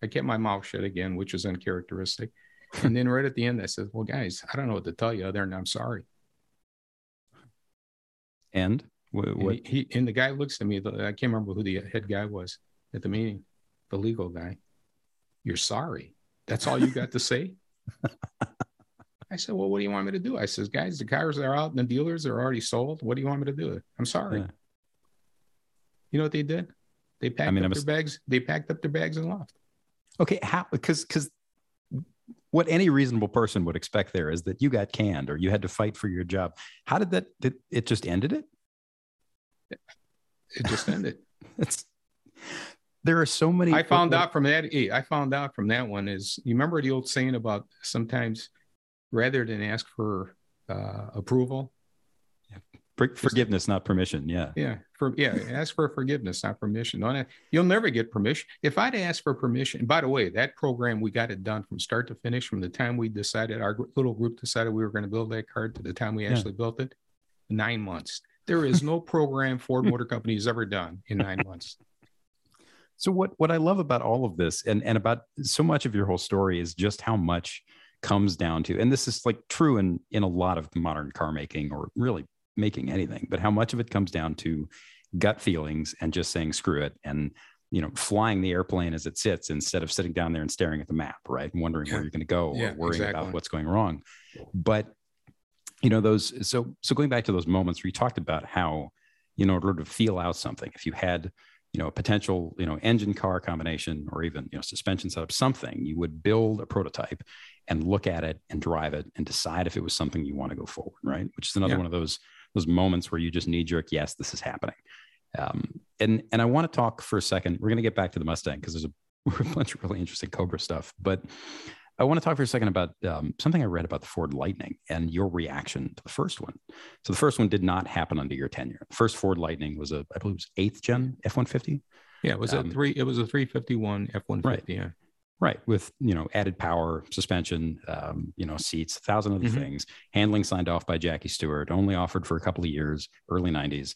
I kept my mouth shut again, which is uncharacteristic. And then right at the end, I said, Well, guys, I don't know what to tell you other than I'm sorry. and what, And, what he, he, and the guy looks at me, I can't remember who the head guy was at the meeting, the legal guy. You're sorry. That's all you got to say? I said, Well, what do you want me to do? I says, Guys, the cars are out and the dealers are already sold. What do you want me to do? I'm sorry. Yeah. You know what they did? They packed mean, up their bags. They packed up their bags and left. okay how because because what any reasonable person would expect there is that you got canned or you had to fight for your job how did that did it just ended it It just ended. it's there are so many I found out from that. I found out from that one is you remember the old saying about sometimes rather than ask for uh, approval, For- forgiveness not permission yeah yeah, for yeah, ask for forgiveness, not permission. Don't, you'll never get permission. If I'd asked for permission, by the way, that program we got it done from start to finish. From the time we decided our little group decided we were going to build that card to the time we Yeah. actually built it, nine months. There is no program Ford Motor Company has ever done in nine months. So what what I love about all of this and and about so much of your whole story is just how much comes down to and this is like true in in a lot of modern car making or really making anything but how much of it comes down to gut feelings and just saying screw it and you know flying the airplane as it sits instead of sitting down there and staring at the map right and wondering Yeah. where you're going to go Yeah, or worrying exactly. about what's going wrong but you know those so so going back to those moments where you talked about how you know in order to feel out something if you had you know a potential you know engine car combination or even you know suspension setup something you would build a prototype and look at it and drive it and decide if it was something you want to go forward right which is another Yeah. one of those those moments where you just knee jerk yes this is happening um, and and i want to talk for a second we're going to get back to the mustang because there's a, a bunch of really interesting cobra stuff but I want to talk for a second about um, something I read about the Ford Lightning and your reaction to the first one. So the first one did not happen under your tenure. The first Ford Lightning was a, I believe, it was eighth gen F one fifty. Yeah, it was Um, a three. It was a three fifty one F one fifty. Yeah, Right, with you know added power, suspension, um, you know seats, a thousand other Mhm. things. Handling signed off by Jackie Stewart, only offered for a couple of years, early '90s,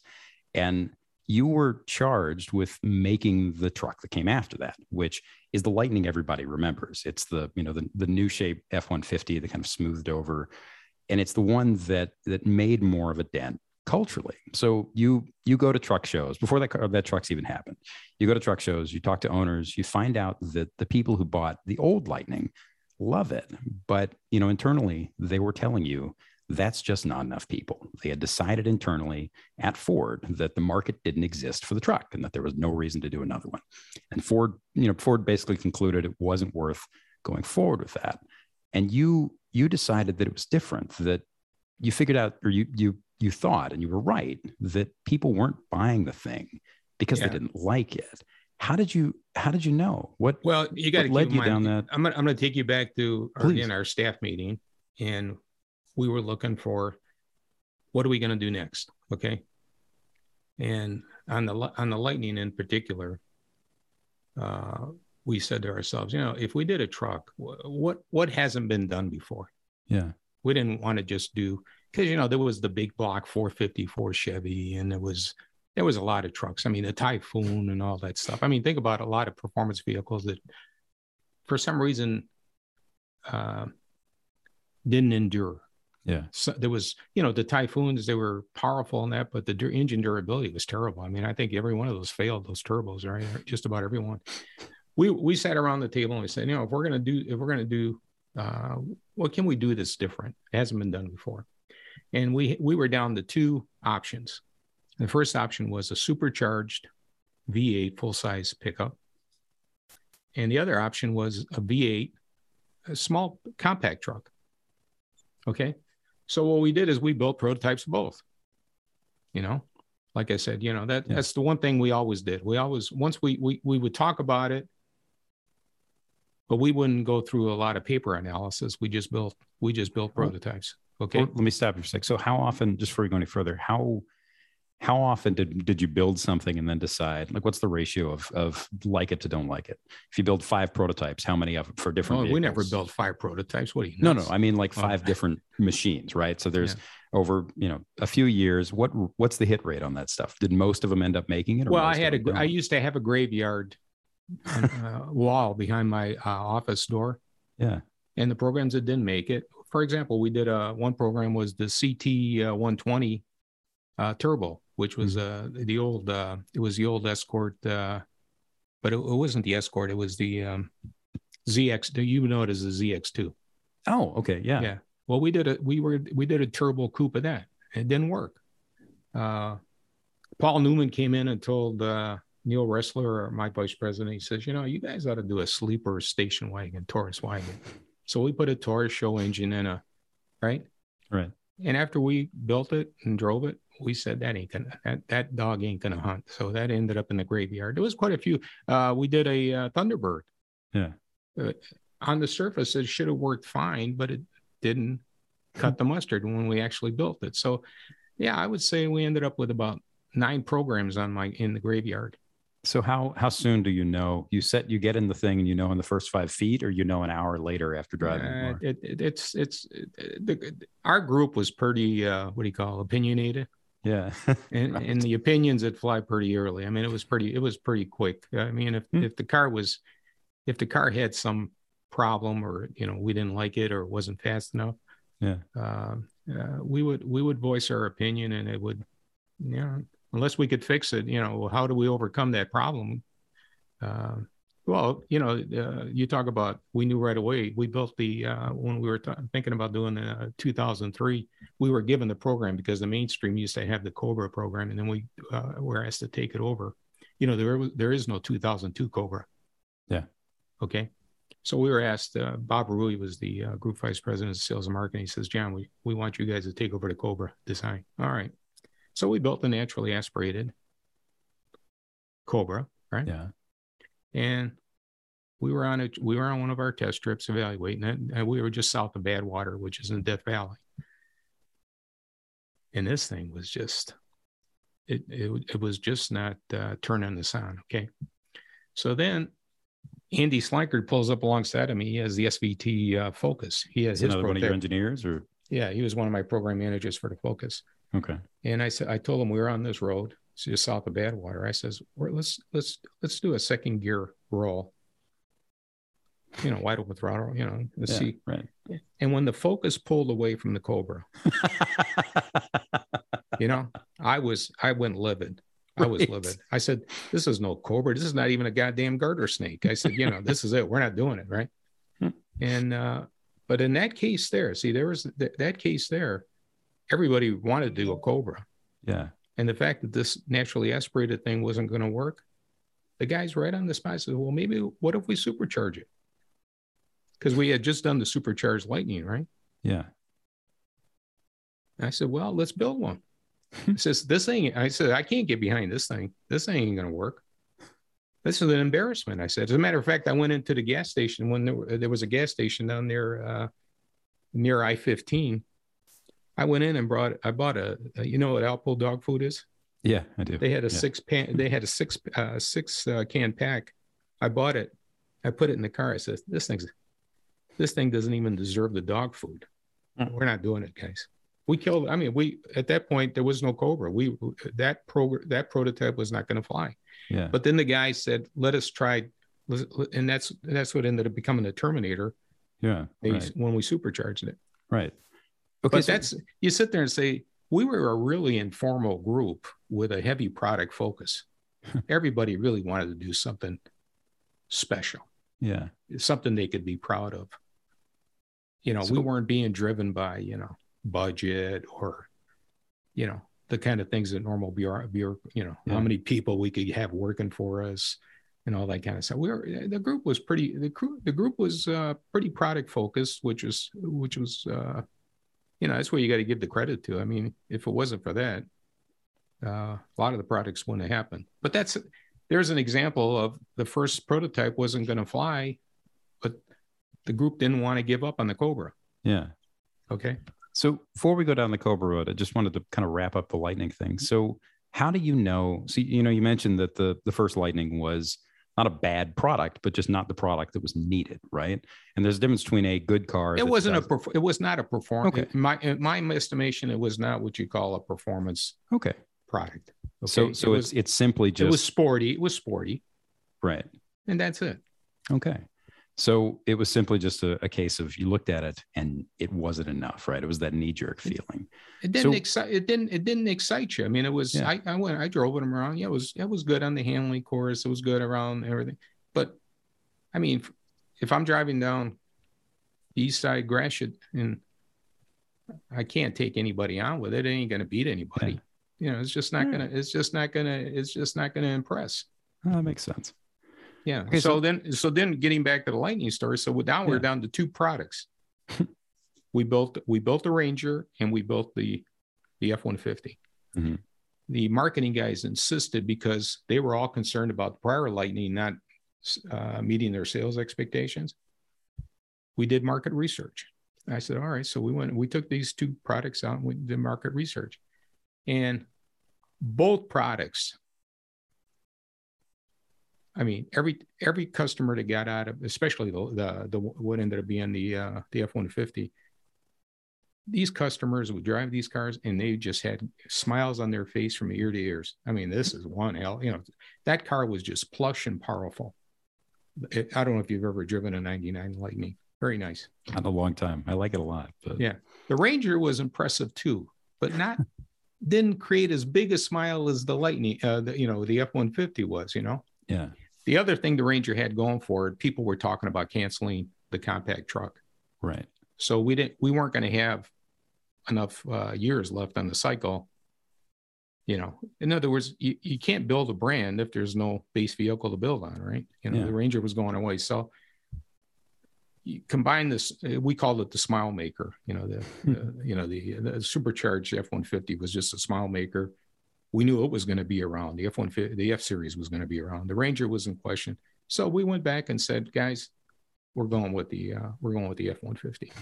and you were charged with making the truck that came after that, which is the Lightning everybody remembers. It's the you know the the new shape F-150, the kind of smoothed over, and it's the one that that made more of a dent culturally. So you you go to truck shows before that that trucks even happened. You go to truck shows, you talk to owners, you find out that the people who bought the old Lightning love it, but you know internally they were telling you that's just not enough people. They had decided internally at Ford that the market didn't exist for the truck and that there was no reason to do another one. And Ford, you know, Ford basically concluded it wasn't worth going forward with that. And you you decided that it was different, that you figured out or you you you thought and you were right that people weren't buying the thing because Yeah. they didn't like it. How did you how did you know? What Well, you got to led you mind, down that- I'm gonna, I'm going to take you back to our, again our staff meeting, and we were looking for what are we going to do next? Okay, and on the on the lightning in particular, uh, we said to ourselves, you know, if we did a truck, what what hasn't been done before? yeah. we didn't want to just do because you know there was the big block 454 Chevy and there was there was a lot of trucks. I mean the Typhoon and all that stuff. I mean think about a lot of performance vehicles that for some reason uh, didn't endure. Yeah. So there was you know the Typhoons they were powerful in that, but the engine durability was terrible. I mean I think every one of those failed those turbos right just about every one. We we sat around the table and we said you know if we're gonna do if we're gonna do uh, what can we do that's different? It hasn't been done before. And we we were down to two options. The first option was a supercharged V8 full size pickup, and the other option was a V8, a small compact truck. Okay, so what we did is we built prototypes of both. You know, like I said, you know that Yeah. that's the one thing we always did. We always once we we we would talk about it but we wouldn't go through a lot of paper analysis. We just built we just built prototypes. Okay. Well, let me stop you for a sec. So how often, just before we go any further, how how often did did you build something and then decide like what's the ratio of of like it to don't like it? If you build five prototypes, how many of them for different? Oh, we never built five prototypes. What do you No, no. I mean like Oh. five different machines, right? So there's over you know a few years. What what's the hit rate on that stuff? Did most of them end up making it? or well, I had a don't? used to have a graveyard uh, wall behind my uh, office door, yeah. and the programs that didn't make it. For example, we did a one program was the CT uh, 120 uh, turbo, which was uh, the old uh, it was the old Escort, uh, but it, it wasn't the Escort. It was the um, ZX. You know it as the ZX2. Oh, okay. Yeah. Yeah. Well, we did a we were we did a turbo coupe of that. It didn't work. Uh, Paul Newman came in and told uh, Neil Ressler, or my vice president, he says, you know, you guys ought to do a sleeper station wagon, Taurus wagon. So we put a Taurus show engine in a right. Right. And after we built it and drove it, we said that ain't gonna that, that dog ain't gonna hunt. So that ended up in the graveyard. There was quite a few. Uh, we did a uh, Thunderbird. Yeah. Uh, on the surface, it should have worked fine, but it didn't cut the mustard when we actually built it. So, yeah, I would say we ended up with about nine programs on my in the graveyard. So how how soon do you know you set you get in the thing and you know in the first five feet, or you know an hour later after driving? Uh, it, it, it's it's it, the, our group was pretty uh, what do you call opinionated, yeah. and, Right. and the opinions that fly pretty early. I mean, it was pretty it was pretty quick. I mean, if Hmm. if the car was if the car had some problem or you know we didn't like it or it wasn't fast enough, Yeah. uh, uh, we would we would voice our opinion and it would you know unless we could fix it you know how do we overcome that problem uh, well you know uh, you talk about we knew right away we built the uh, when we were t- thinking about doing the uh, 2003 we were given the program because the mainstream used to have the cobra program and then we uh, were asked to take it over you know there was there is no 2002 cobra Yeah. okay so we were asked, uh, Bob Rewey was the uh, group vice president of sales and marketing. He says, John, we, we want you guys to take over the Cobra design. All right. So we built the naturally aspirated Cobra, right? Yeah. And we were on a We were on one of our test trips evaluating it, and we were just south of Badwater, which is in Death Valley. And this thing was just, it it, it was just not uh, turning this on. Okay. So then Andy Slankard pulls up alongside of me. He has the SVT uh, Focus. He has Is his another one of your engineers, or Yeah, he was one of my program managers for the Focus. Okay, And I said, I told him we were on this road, it's just south of Badwater. I says, "We're- let's let's let's do a second gear roll. You know, wide open throttle. You know, let's yeah, see. right. And when the Focus pulled away from the Cobra, you know, I was I went livid. I was Right. livid. I said, "This is no Cobra. This is not even a goddamn garter snake." I said, "You know, this is it. We're not doing it, right?" Hmm. and uh, but in that case, there, see, there was th- that case there. Everybody wanted to do a Cobra, yeah, and the fact that this naturally aspirated thing wasn't going to work, the guys right on the spot said, "Well, maybe what if we supercharge it?" Because we had just done the supercharged Lightning, right? yeah, And I said, well, let's build one. He says, this thing, I said, I can't get behind this thing. This thing ain't going to work. This is an embarrassment. I said, as a matter of fact, I went into the gas station when there, there was a gas station down there uh, near I 15. I went in and brought, I bought a, a- you know what Alpo dog food is? yeah. I do. They had a Yeah. six pan, they had a six, uh, six uh, can pack. I bought it. I put it in the car. I said, this thing's, this thing doesn't even deserve the dog food. Mm. We're not doing it, guys. We killed. I mean, we at that point there was no Cobra. We that pro that prototype was not going to fly. Yeah, But then the guy said, "Let us try," and that's that's what ended up becoming the Terminator yeah, right, when we supercharged it. right. Okay, but so- that's you sit there and say we were a really informal group with a heavy product focus. Everybody really wanted to do something special, yeah, something they could be proud of. You know, we weren't being driven by you know budget or you know the kind of things that normal bureau, bureau you know Yeah. how many people we could have working for us and all that kind of stuff. We were the group was pretty the crew the group was uh, pretty product focused, which was which was uh, you know that's where you got to give the credit to. I mean, if it wasn't for that, uh, a lot of the products wouldn't have happened. But that's there's an example of the first prototype wasn't going to fly, but the group didn't want to give up on the Cobra. yeah. Okay. So before we go down the Cobra road, I just wanted to kind of wrap up the Lightning thing. So how do you know? See, you know, you mentioned that the the first Lightning was not a bad product, but just not the product that was needed, right? And there's a difference between a good car. It wasn't a perf- it was not a performance. Okay. In my in my estimation, it was not what you call a performance okay. product. Okay. So so it it's was, it's simply just it was sporty. It was sporty, right. and that's it. Okay. So it was simply just a, a case of you looked at it and it wasn't enough, right? It was that knee jerk feeling. It didn't So- excite. It didn't. It didn't excite you. I mean, it was. Yeah. I, I went. I drove it around. Yeah, it was. It was good on the handling course. It was good around everything. But, I mean, if, I'm driving down the east side Gratiot and I can't take anybody on with it, it ain't gonna beat anybody. You know, it's just not Yeah. gonna. It's just not gonna. It's just not gonna impress. That makes sense. Yeah. Okay, so, so- then, so then, getting back to the lightning story. So now we're Yeah. down to two products. we built we built the Ranger and we built the the F one fifty. Mhm. The marketing guys insisted because they were all concerned about the prior Lightning not uh, meeting their sales expectations. We did market research. I said, all right. So we went. We took these two products out. and We did market research, and both products I mean, every every customer that got out of, especially the the, the what ended up being the uh, the F one fifty, these customers would drive these cars and they just had smiles on their face from ear to ears. I mean, this is one hell. You know, that car was just plush and powerful. It, I don't know if you've ever driven a '99 Lightning. Very nice. Not a long time. I like it a lot. But Yeah. The Ranger was impressive too, but not didn't create as big a smile as the Lightning. Uh, the, you know, the F one fifty was. You know. Yeah. The other thing the Ranger had going for it, people were talking about canceling the compact truck. Right. So we didn't we weren't going to have enough uh, years left on the cycle. You know, in other words, you, you can't build a brand if there's no base vehicle to build on, right? You know, Yeah. the Ranger was going away. So you combine this, uh, we called it the smile maker. You know, the, the you know the, the supercharged F one fifty was just a smile maker. We knew it was going to be around. The F one fifty, the F series was going to be around. The Ranger was in question. So we went back and said, guys, we're going with the uh, we're going with the F one fifty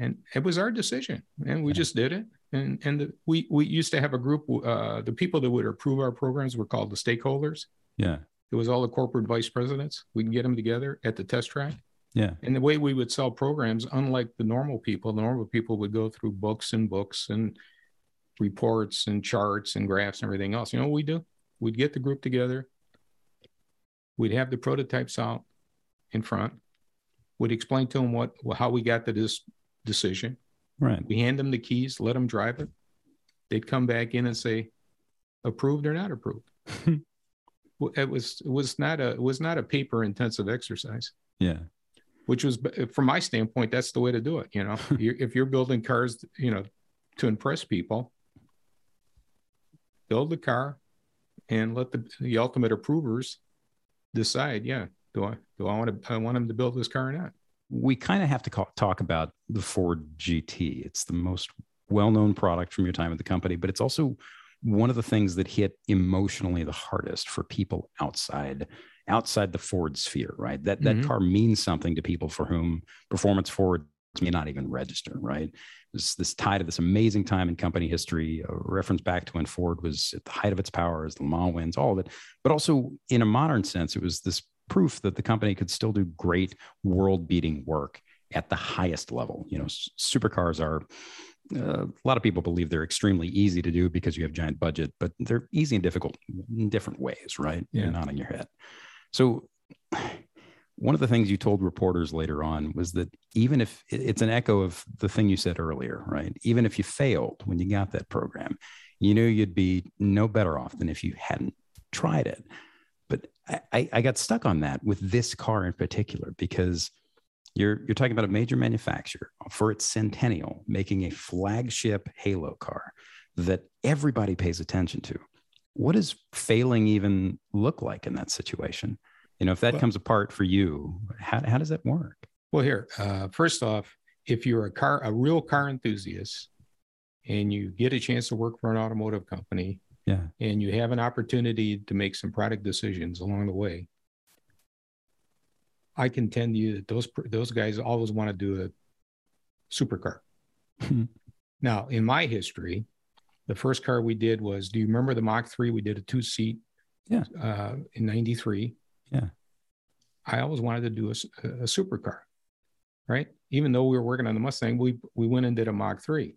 and it was our decision and we just did it and and the, we we used to have a group uh the people that would approve our programs were called the stakeholders Yeah. It was all the corporate vice presidents. We can get them together at the test track. Yeah. And the way we would sell programs, unlike the normal people, the normal people would go through books and books and reports and charts and graphs and everything else. You know what we do? We'd get the group together. We'd have the prototypes out in front. We'd explain to them what how we got to this decision. Right. We hand them the keys, let them drive it. They'd come back in and say, approved or not approved. it was it was not a it was not a paper intensive exercise. Yeah. Which was from my standpoint, that's the way to do it. You know, if you're building cars, you know, to impress people, build the car, and let the the ultimate approvers decide. Yeah, do I do I want to I want them to build this car or not? We kind of have to call, talk about the Ford GT. It's the most well-known product from your time at the company, but it's also one of the things that hit emotionally the hardest for people outside outside the Ford sphere, right? That that mm-hmm. car means something to people for whom performance Ford may not even register, right? This this tie to this amazing time in company history, a reference back to when Ford was at the height of its power as the Mans wins, all of it. But also in a modern sense, it was this proof that the company could still do great world-beating work at the highest level. You know, supercars are uh, a lot of people believe they're extremely easy to do because you have giant budget, but they're easy and difficult in different ways, right? Yeah. You're nodding your head. So one of the things you told reporters later on was that even if it's an echo of the thing you said earlier, right? Even if you failed when you got that program, you knew you'd be no better off than if you hadn't tried it. But I, I got stuck on that with this car in particular because you're you're talking about a major manufacturer for its centennial making a flagship Halo car that everybody pays attention to. What does failing even look like in that situation? You know, if that well, comes apart for you, how how does that work? Well, here, uh, first off, if you're a car a real car enthusiast and you get a chance to work for an automotive company, yeah, and you have an opportunity to make some product decisions along the way, I contend you that those those guys always want to do a supercar. Hmm. now, in my history, the first car we did was. Do you remember the Mach three? We did a two seat. Yeah. Uh, in '93. Yeah. I always wanted to do a, a supercar, right? Even though we were working on the Mustang, we we went and did a Mach three.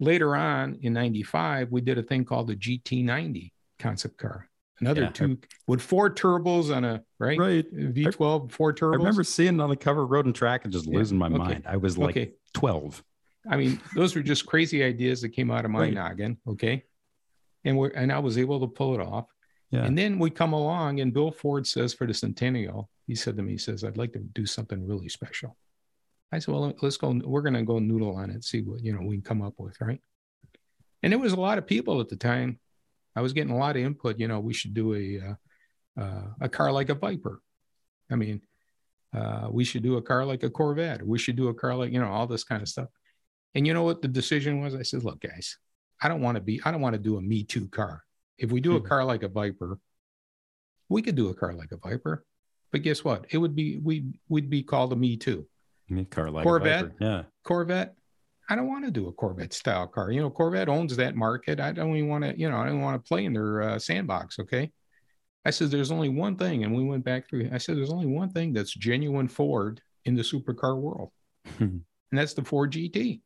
Later on in '95, we did a thing called the GT90 concept car another yeah. two with four turbos on a right right V12 four turbos. I remember seeing on the cover road and track and just losing my okay. mind. I was like okay. 12. I mean, those were just crazy ideas that came out of my right. noggin. Okay. And we're and I was able to pull it off. Yeah. And then we come along and Bill Ford says for the centennial, he said to me, he says, I'd like to do something really special. I said, Well, let's go, we're gonna go noodle on it, see what you know we can come up with, right? And there was a lot of people at the time I was getting a lot of input. You know, we should do a uh, uh, a car like a Viper. I mean, uh, we should do a car like a Corvette. We should do a car like you know all this kind of stuff. And you know what the decision was? I said, look, guys, I don't want to be. I don't want to do a Me Too car. If we do mm-hmm. a car like a Viper, we could do a car like a Viper. But guess what? It would be we we'd be called a Me Too. Me car like Corvette. Yeah. Corvette. I don't want to do a Corvette style car. You know, Corvette owns that market. I don't even want to, you know, I don't want to play in their uh, sandbox. Okay. I said, there's only one thing. And we went back through, I said, there's only one thing that's genuine Ford in the supercar world. and that's the Ford GT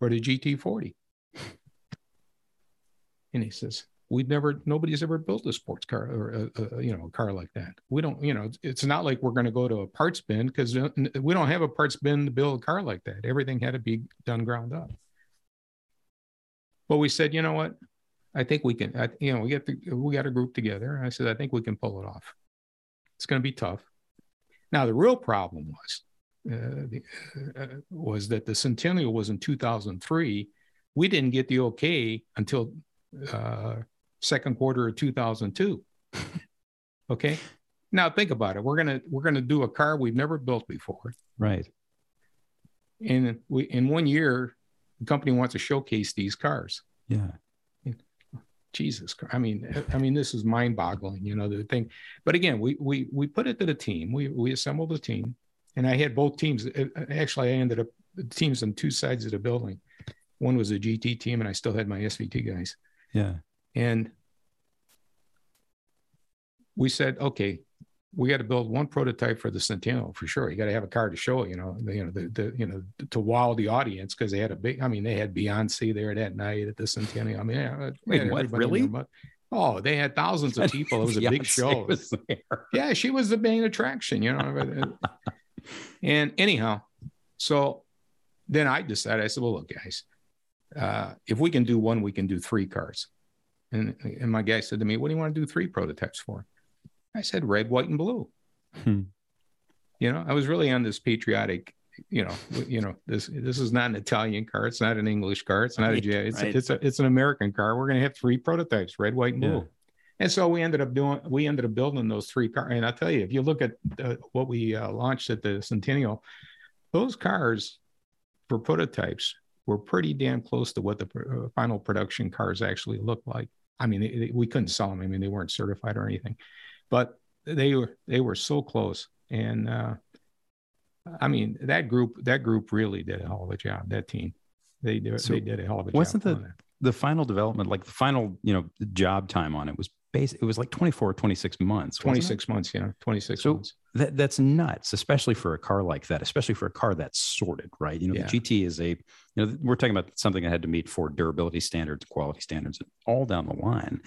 or the GT40. And he says, we've never nobody's ever built a sports car or a, a, you know a car like that. We don't you know it's not like we're going to go to a parts bin because we don't have a parts bin to build a car like that. Everything had to be done ground up. But we said you know what? I think we can I, you know we get the, we got a group together. I said i think we can pull it off. It's going to be tough. Now the real problem was uh, the, uh, was that the centennial was in 2003 we didn't get the okay until uh, second quarter of 2002. okay. Now think about it. We're gonna we're gonna do a car we've never built before. Right. And we in one year, the company wants to showcase these cars. Yeah. Jesus, I mean, I mean, this is mind-boggling, you know, the thing. But again, we we we put it to the team. We we assembled a team, and I had both teams. Uh, actually, I ended up teams on two sides of the building. One was a GT team, and I still had my SVT guys. Yeah. And we said, okay, we got to build one prototype for the Centennial for sure. You got to have a car to show, you know, the, you know, the, the you know, to wow the audience because they had a big. I mean, they had Beyonce there that night at the Centennial. I mean, yeah, Wait, what? Really? Oh, they had thousands of people. It was a big show. yeah, she was the main attraction, you know. and anyhow, so then I decided. I said, "Well, look, guys, uh, if we can do one, we can do three cars." And and my guy said to me, "What do you want to do three prototypes for?" I said, "Red, white, and blue." Hmm. You know, I was really on this patriotic you know, you know, this this is not an Italian car. It's not an English car. It's not right, a it's right. a, it's a it's an American car. We're going to have three prototypes: red, white, and blue. Yeah. And so we ended up doing we ended up building those three cars. And I'll tell you, if you look at uh, what we uh, launched at the Centennial, those cars for prototypes were pretty damn close to what the uh, final production cars actually looked like. I mean, they, they, we couldn't sell them. I mean, they weren't certified or anything, but they were they were so close. And uh, I mean, that group that group really did a hell of a job. That team, they did so they did a hell of a wasn't job. Wasn't the the final development like the final you know job time on it was base it was like 24 or 26 months 26 months yeah 26 so months. that, that's nuts especially for a car like that especially for a car that's sorted right? You know yeah. the gt is a you know we're talking about something that had to meet for durability standards quality standards all down the line.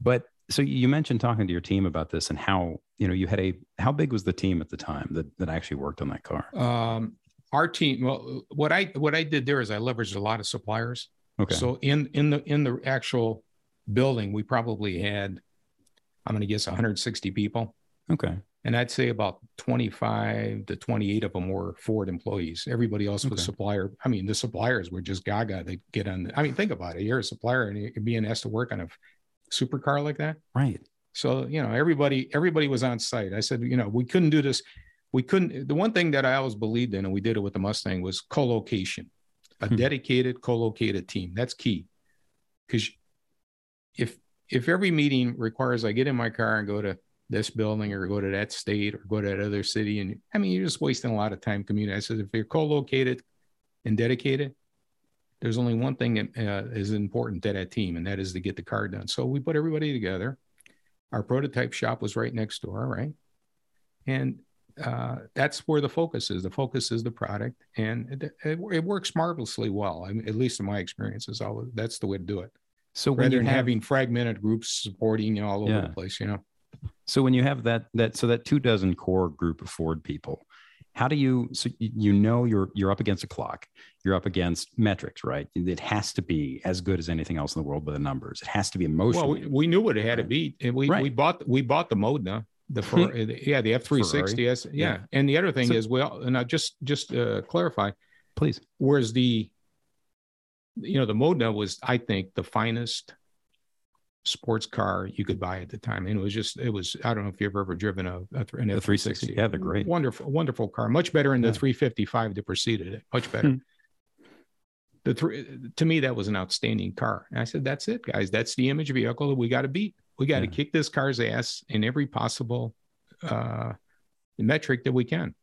But so you mentioned talking to your team about this and how you know you had a how big was the team at the time that that actually worked on that car? Um our team well what i what i did there is i leveraged a lot of suppliers. Okay. So in in the in the actual building we probably had i'm going to guess 160 people okay and i'd say about 25 to 28 of them were ford employees everybody else was okay. supplier i mean the suppliers were just gaga they get on the, i mean think about it you're a supplier and you're being asked to work on a supercar like that. Right. So, you know, everybody, everybody was on site. I said, you know, we couldn't do this. We couldn't, the one thing that I always believed in, and we did it with the Mustang was co-location, a hmm. dedicated co-located team. That's key. Cause if, if every meeting requires I get in my car and go to this building or go to that state or go to that other city, and I mean, you're just wasting a lot of time commuting. I said, if you're co-located and dedicated, there's only one thing that uh, is important to that team, and that is to get the car done. So we put everybody together. Our prototype shop was right next door, right? And uh, that's where the focus is. The focus is the product, and it, it, it works marvelously well. I mean, at least in my experience, is always that's the way to do it. So rather than have, having fragmented groups supporting you know, all over yeah. the place, you know. So when you have that that so that two dozen core group of Ford people, how do you so you know you're you're up against a clock you're up against metrics right it has to be as good as anything else in the world with the numbers it has to be emotional well we, we knew what it had to be and we right. we bought we bought the Modena the for, yeah the f360 yes yeah. yeah. and the other thing so, is well and i just just uh, clarify please whereas the you know the Modena was i think the finest sports car you could buy at the time. And it was just, it was, I don't know if you've ever driven a, a, an a 360. Yeah, they're great. Wonderful, wonderful car. Much better in the yeah. 355 that preceded it. Much better. Hmm. The three, to me, that was an outstanding car. And I said, that's it, guys. That's the image vehicle that we got to beat. We got to yeah. kick this car's ass in every possible uh, metric that we can.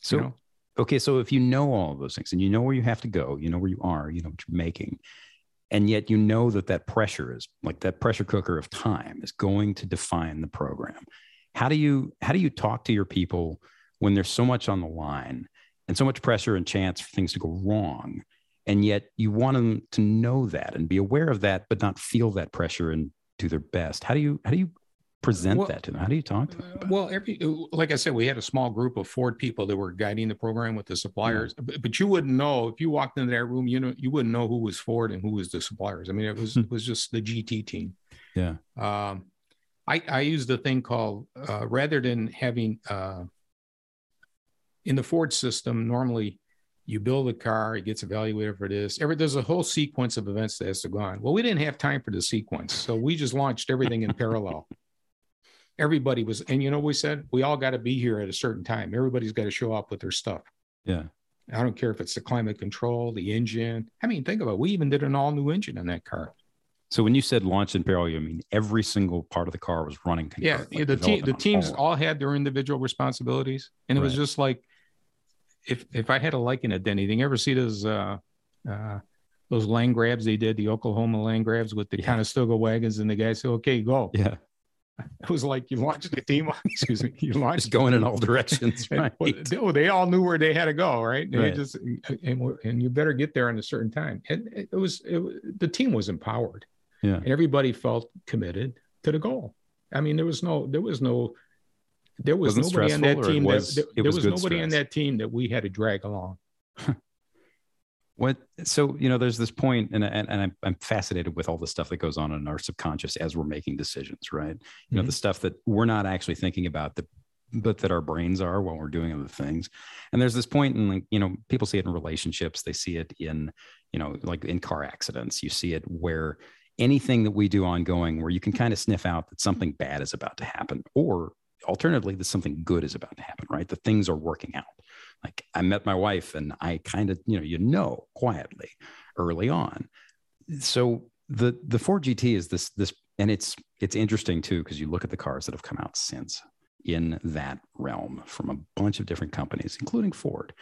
So, you know? Okay. So if you know all of those things and you know where you have to go, you know where you are, you know what you're making, and yet you know that that pressure is like that pressure cooker of time is going to define the program how do you how do you talk to your people when there's so much on the line and so much pressure and chance for things to go wrong and yet you want them to know that and be aware of that but not feel that pressure and do their best how do you how do you present well, that to them? How do you talk to them? well, every like I said, we had a small group of Ford people that were guiding the program with the suppliers. Yeah. But, but, you wouldn't know if you walked into that room. You know, you wouldn't know who was Ford and who was the suppliers. I mean, it was hmm. it was just the GT team. Yeah. Um, I I used a thing called uh, rather than having uh, in the Ford system normally. You build a car, it gets evaluated for this. Every there's a whole sequence of events that has to go on. Well, we didn't have time for the sequence, so we just launched everything in parallel everybody was, and you know, we said we all got to be here at a certain time. Everybody's got to show up with their stuff. Yeah. I don't care if it's the climate control, the engine. I mean, think about it. We even did an all new engine in that car. So when you said launch in parallel, I mean every single part of the car was running. Yeah, the team, the teams all, all had their individual responsibilities, and it right. was just like, if if I had to liken it to anything, you ever see those uh, uh, those land grabs they did, the Oklahoma land grabs with the yeah. Conestoga wagons, and the guy said, "Okay, go." Yeah, it was like you launched the team. Excuse me, you launched Just going in all directions, right? they, oh, they all knew where they had to go, right? They Right. just and, and you better get there in a certain time. And it, was it, the team was empowered, Yeah. and everybody felt committed to the goal. I mean, there was no there was no there was Wasn't nobody on that stressful, or it team was- that, it there was was nobody on that team that we had to drag along. What so you know there's this point and and, and I'm, I'm fascinated with all the stuff that goes on in our subconscious as we're making decisions right? You know Mhm. the stuff that we're not actually thinking about that but that our brains are while we're doing other things. And there's this point in like you know people see it in relationships. They see it in you know like in car accidents. You see it where anything that we do ongoing where you can kind of sniff out that something bad is about to happen or alternatively that something good is about to happen right? The things are working out like i met my wife and i kind of you know you know quietly early on. So the the ford gt is this this and it's it's interesting too because you look at the cars that have come out since in that realm from a bunch of different companies including ford.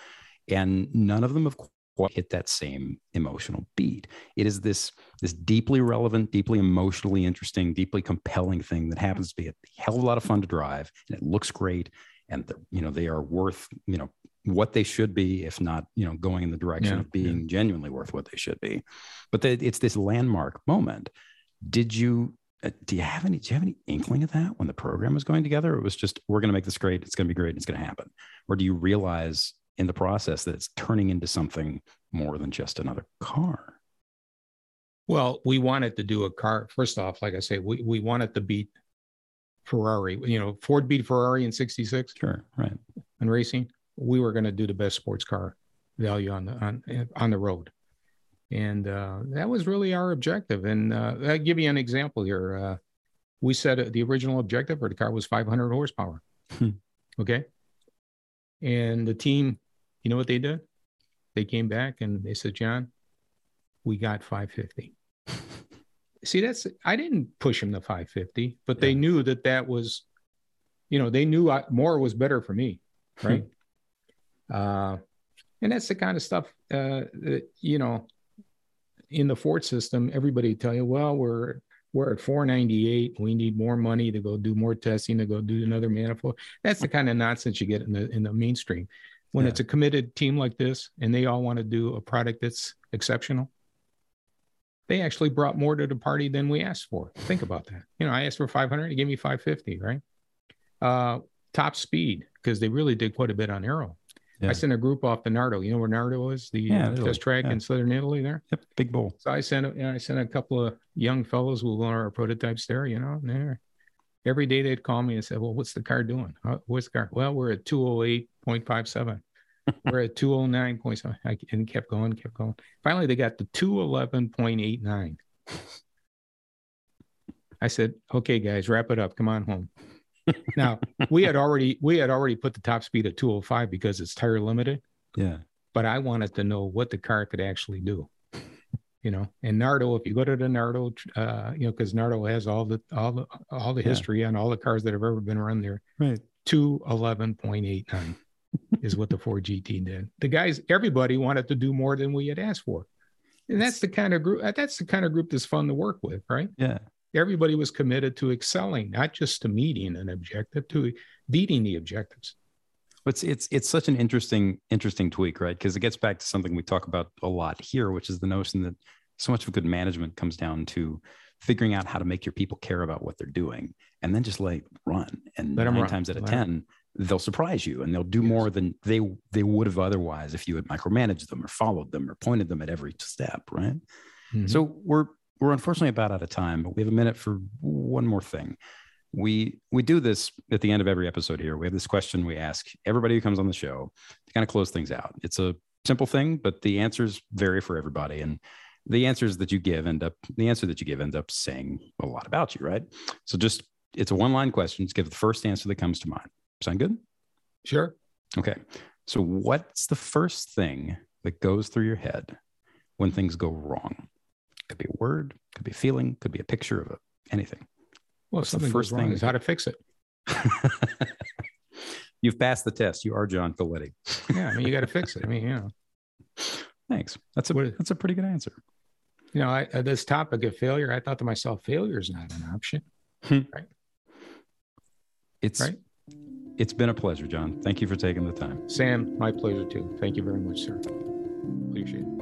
And none of them have quite hit that same emotional beat. It is this this deeply relevant deeply emotionally interesting deeply compelling thing that happens to be a hell of a lot of fun to drive and it looks great and you know they are worth you know what they should be if not you know going in the direction Yeah, of being genuinely worth what they should be. But the, it's this landmark moment. Did you uh, do you have any do you have any inkling of that when the program was going together? It was just we're going to make this great. It's going to be great. It's going to happen. Or do you realize in the process that it's turning into something more than just another car? Well, we wanted to do a car. First off, like I say, we, we wanted to beat Ferrari. You know, Ford beat Ferrari in '66 sure right. in racing. We were going to do the best sports car value on the on on the road, and uh, that was really our objective. And uh, I'll give you an example here. Uh, we said the original objective for the car was 500 horsepower. Hmm. Okay, and the team, you know what they did? They came back and they said, John, we got 550 see that's i didn't push him to 550 but they knew that that was you know they knew I, more was better for me right uh and that's the kind of stuff uh that you know in the ford system everybody tell you well we're we're at 498 we need more money to go do more testing to go do another manifold that's the kind of nonsense you get in the in the mainstream when Yeah. it's a committed team like this and they all want to do a product that's exceptional they actually brought more to the party than we asked for. Think about that. You know, I asked for 500, he gave me 550, right? Uh, top speed, because they really did quite a bit on aero. Yeah. I sent a group off to Nardo. You know where Nardo is? The Yeah, Italy. test track Yeah. in southern Italy there. yep big bowl So I sent, a- you know, I sent a couple of young fellows who learn our prototypes there, you know, and they're, every day they'd call me and say, well, what's the car doing? What's the car? Well, we're at 208.57. we're at 209.7. I, and kept going, kept going. Finally, they got to 211.89. I said, okay, guys, wrap it up. Come on home. Now we had already we had already put the top speed at 205 because it's tire limited yeah but I wanted to know what the car could actually do. You know, and Nardo, if you go to the Nardo, uh, you know, because Nardo has all the all the all the Yeah. history on all the cars that have ever been run there. right Two eleven point eight nine is what the Ford GT did. The guys, everybody wanted to do more than we had asked for, and that's the kind of group. That's the kind of group that's fun to work with, right? yeah Everybody was committed to excelling, not just to meeting an objective, to beating the objectives. it's it's it's such an interesting interesting tweak right because it gets back to something we talk about a lot here which is the notion that so much of good management comes down to figuring out how to make your people care about what they're doing and then just like run and Let nine run. times out of Let ten they'll surprise you and they'll do Yes. more than they they would have otherwise if you had micromanaged them or followed them or pointed them at every step right Mhm. so we're we're unfortunately about out of time, but we have a minute for one more thing. We we do this at the end of every episode here. We have this question we ask everybody who comes on the show to kind of close things out. It's a simple thing, but the answers vary for everybody. And the answers that you give end up the answer that you give ends up saying a lot about you, right? So just it's a one-line question. Just give the first answer that comes to mind. Sound good? sure. Okay. So what's the first thing that goes through your head when things go wrong? Could be a word, could be a feeling, could be a picture of a, anything. Well, What's the something first first thing thing- is how to fix it. You've passed the test. You are John Coletti. Yeah, I mean, you got to fix it. I mean, you know, Thanks. That's a What- that's a pretty good answer. you know, I, uh, this topic of failure, I thought to myself, failure is not an option. Hmm. Right? It's right. It's been a pleasure, John. Thank you for taking the time. Sam, my pleasure too. Thank you very much, sir. Appreciate it.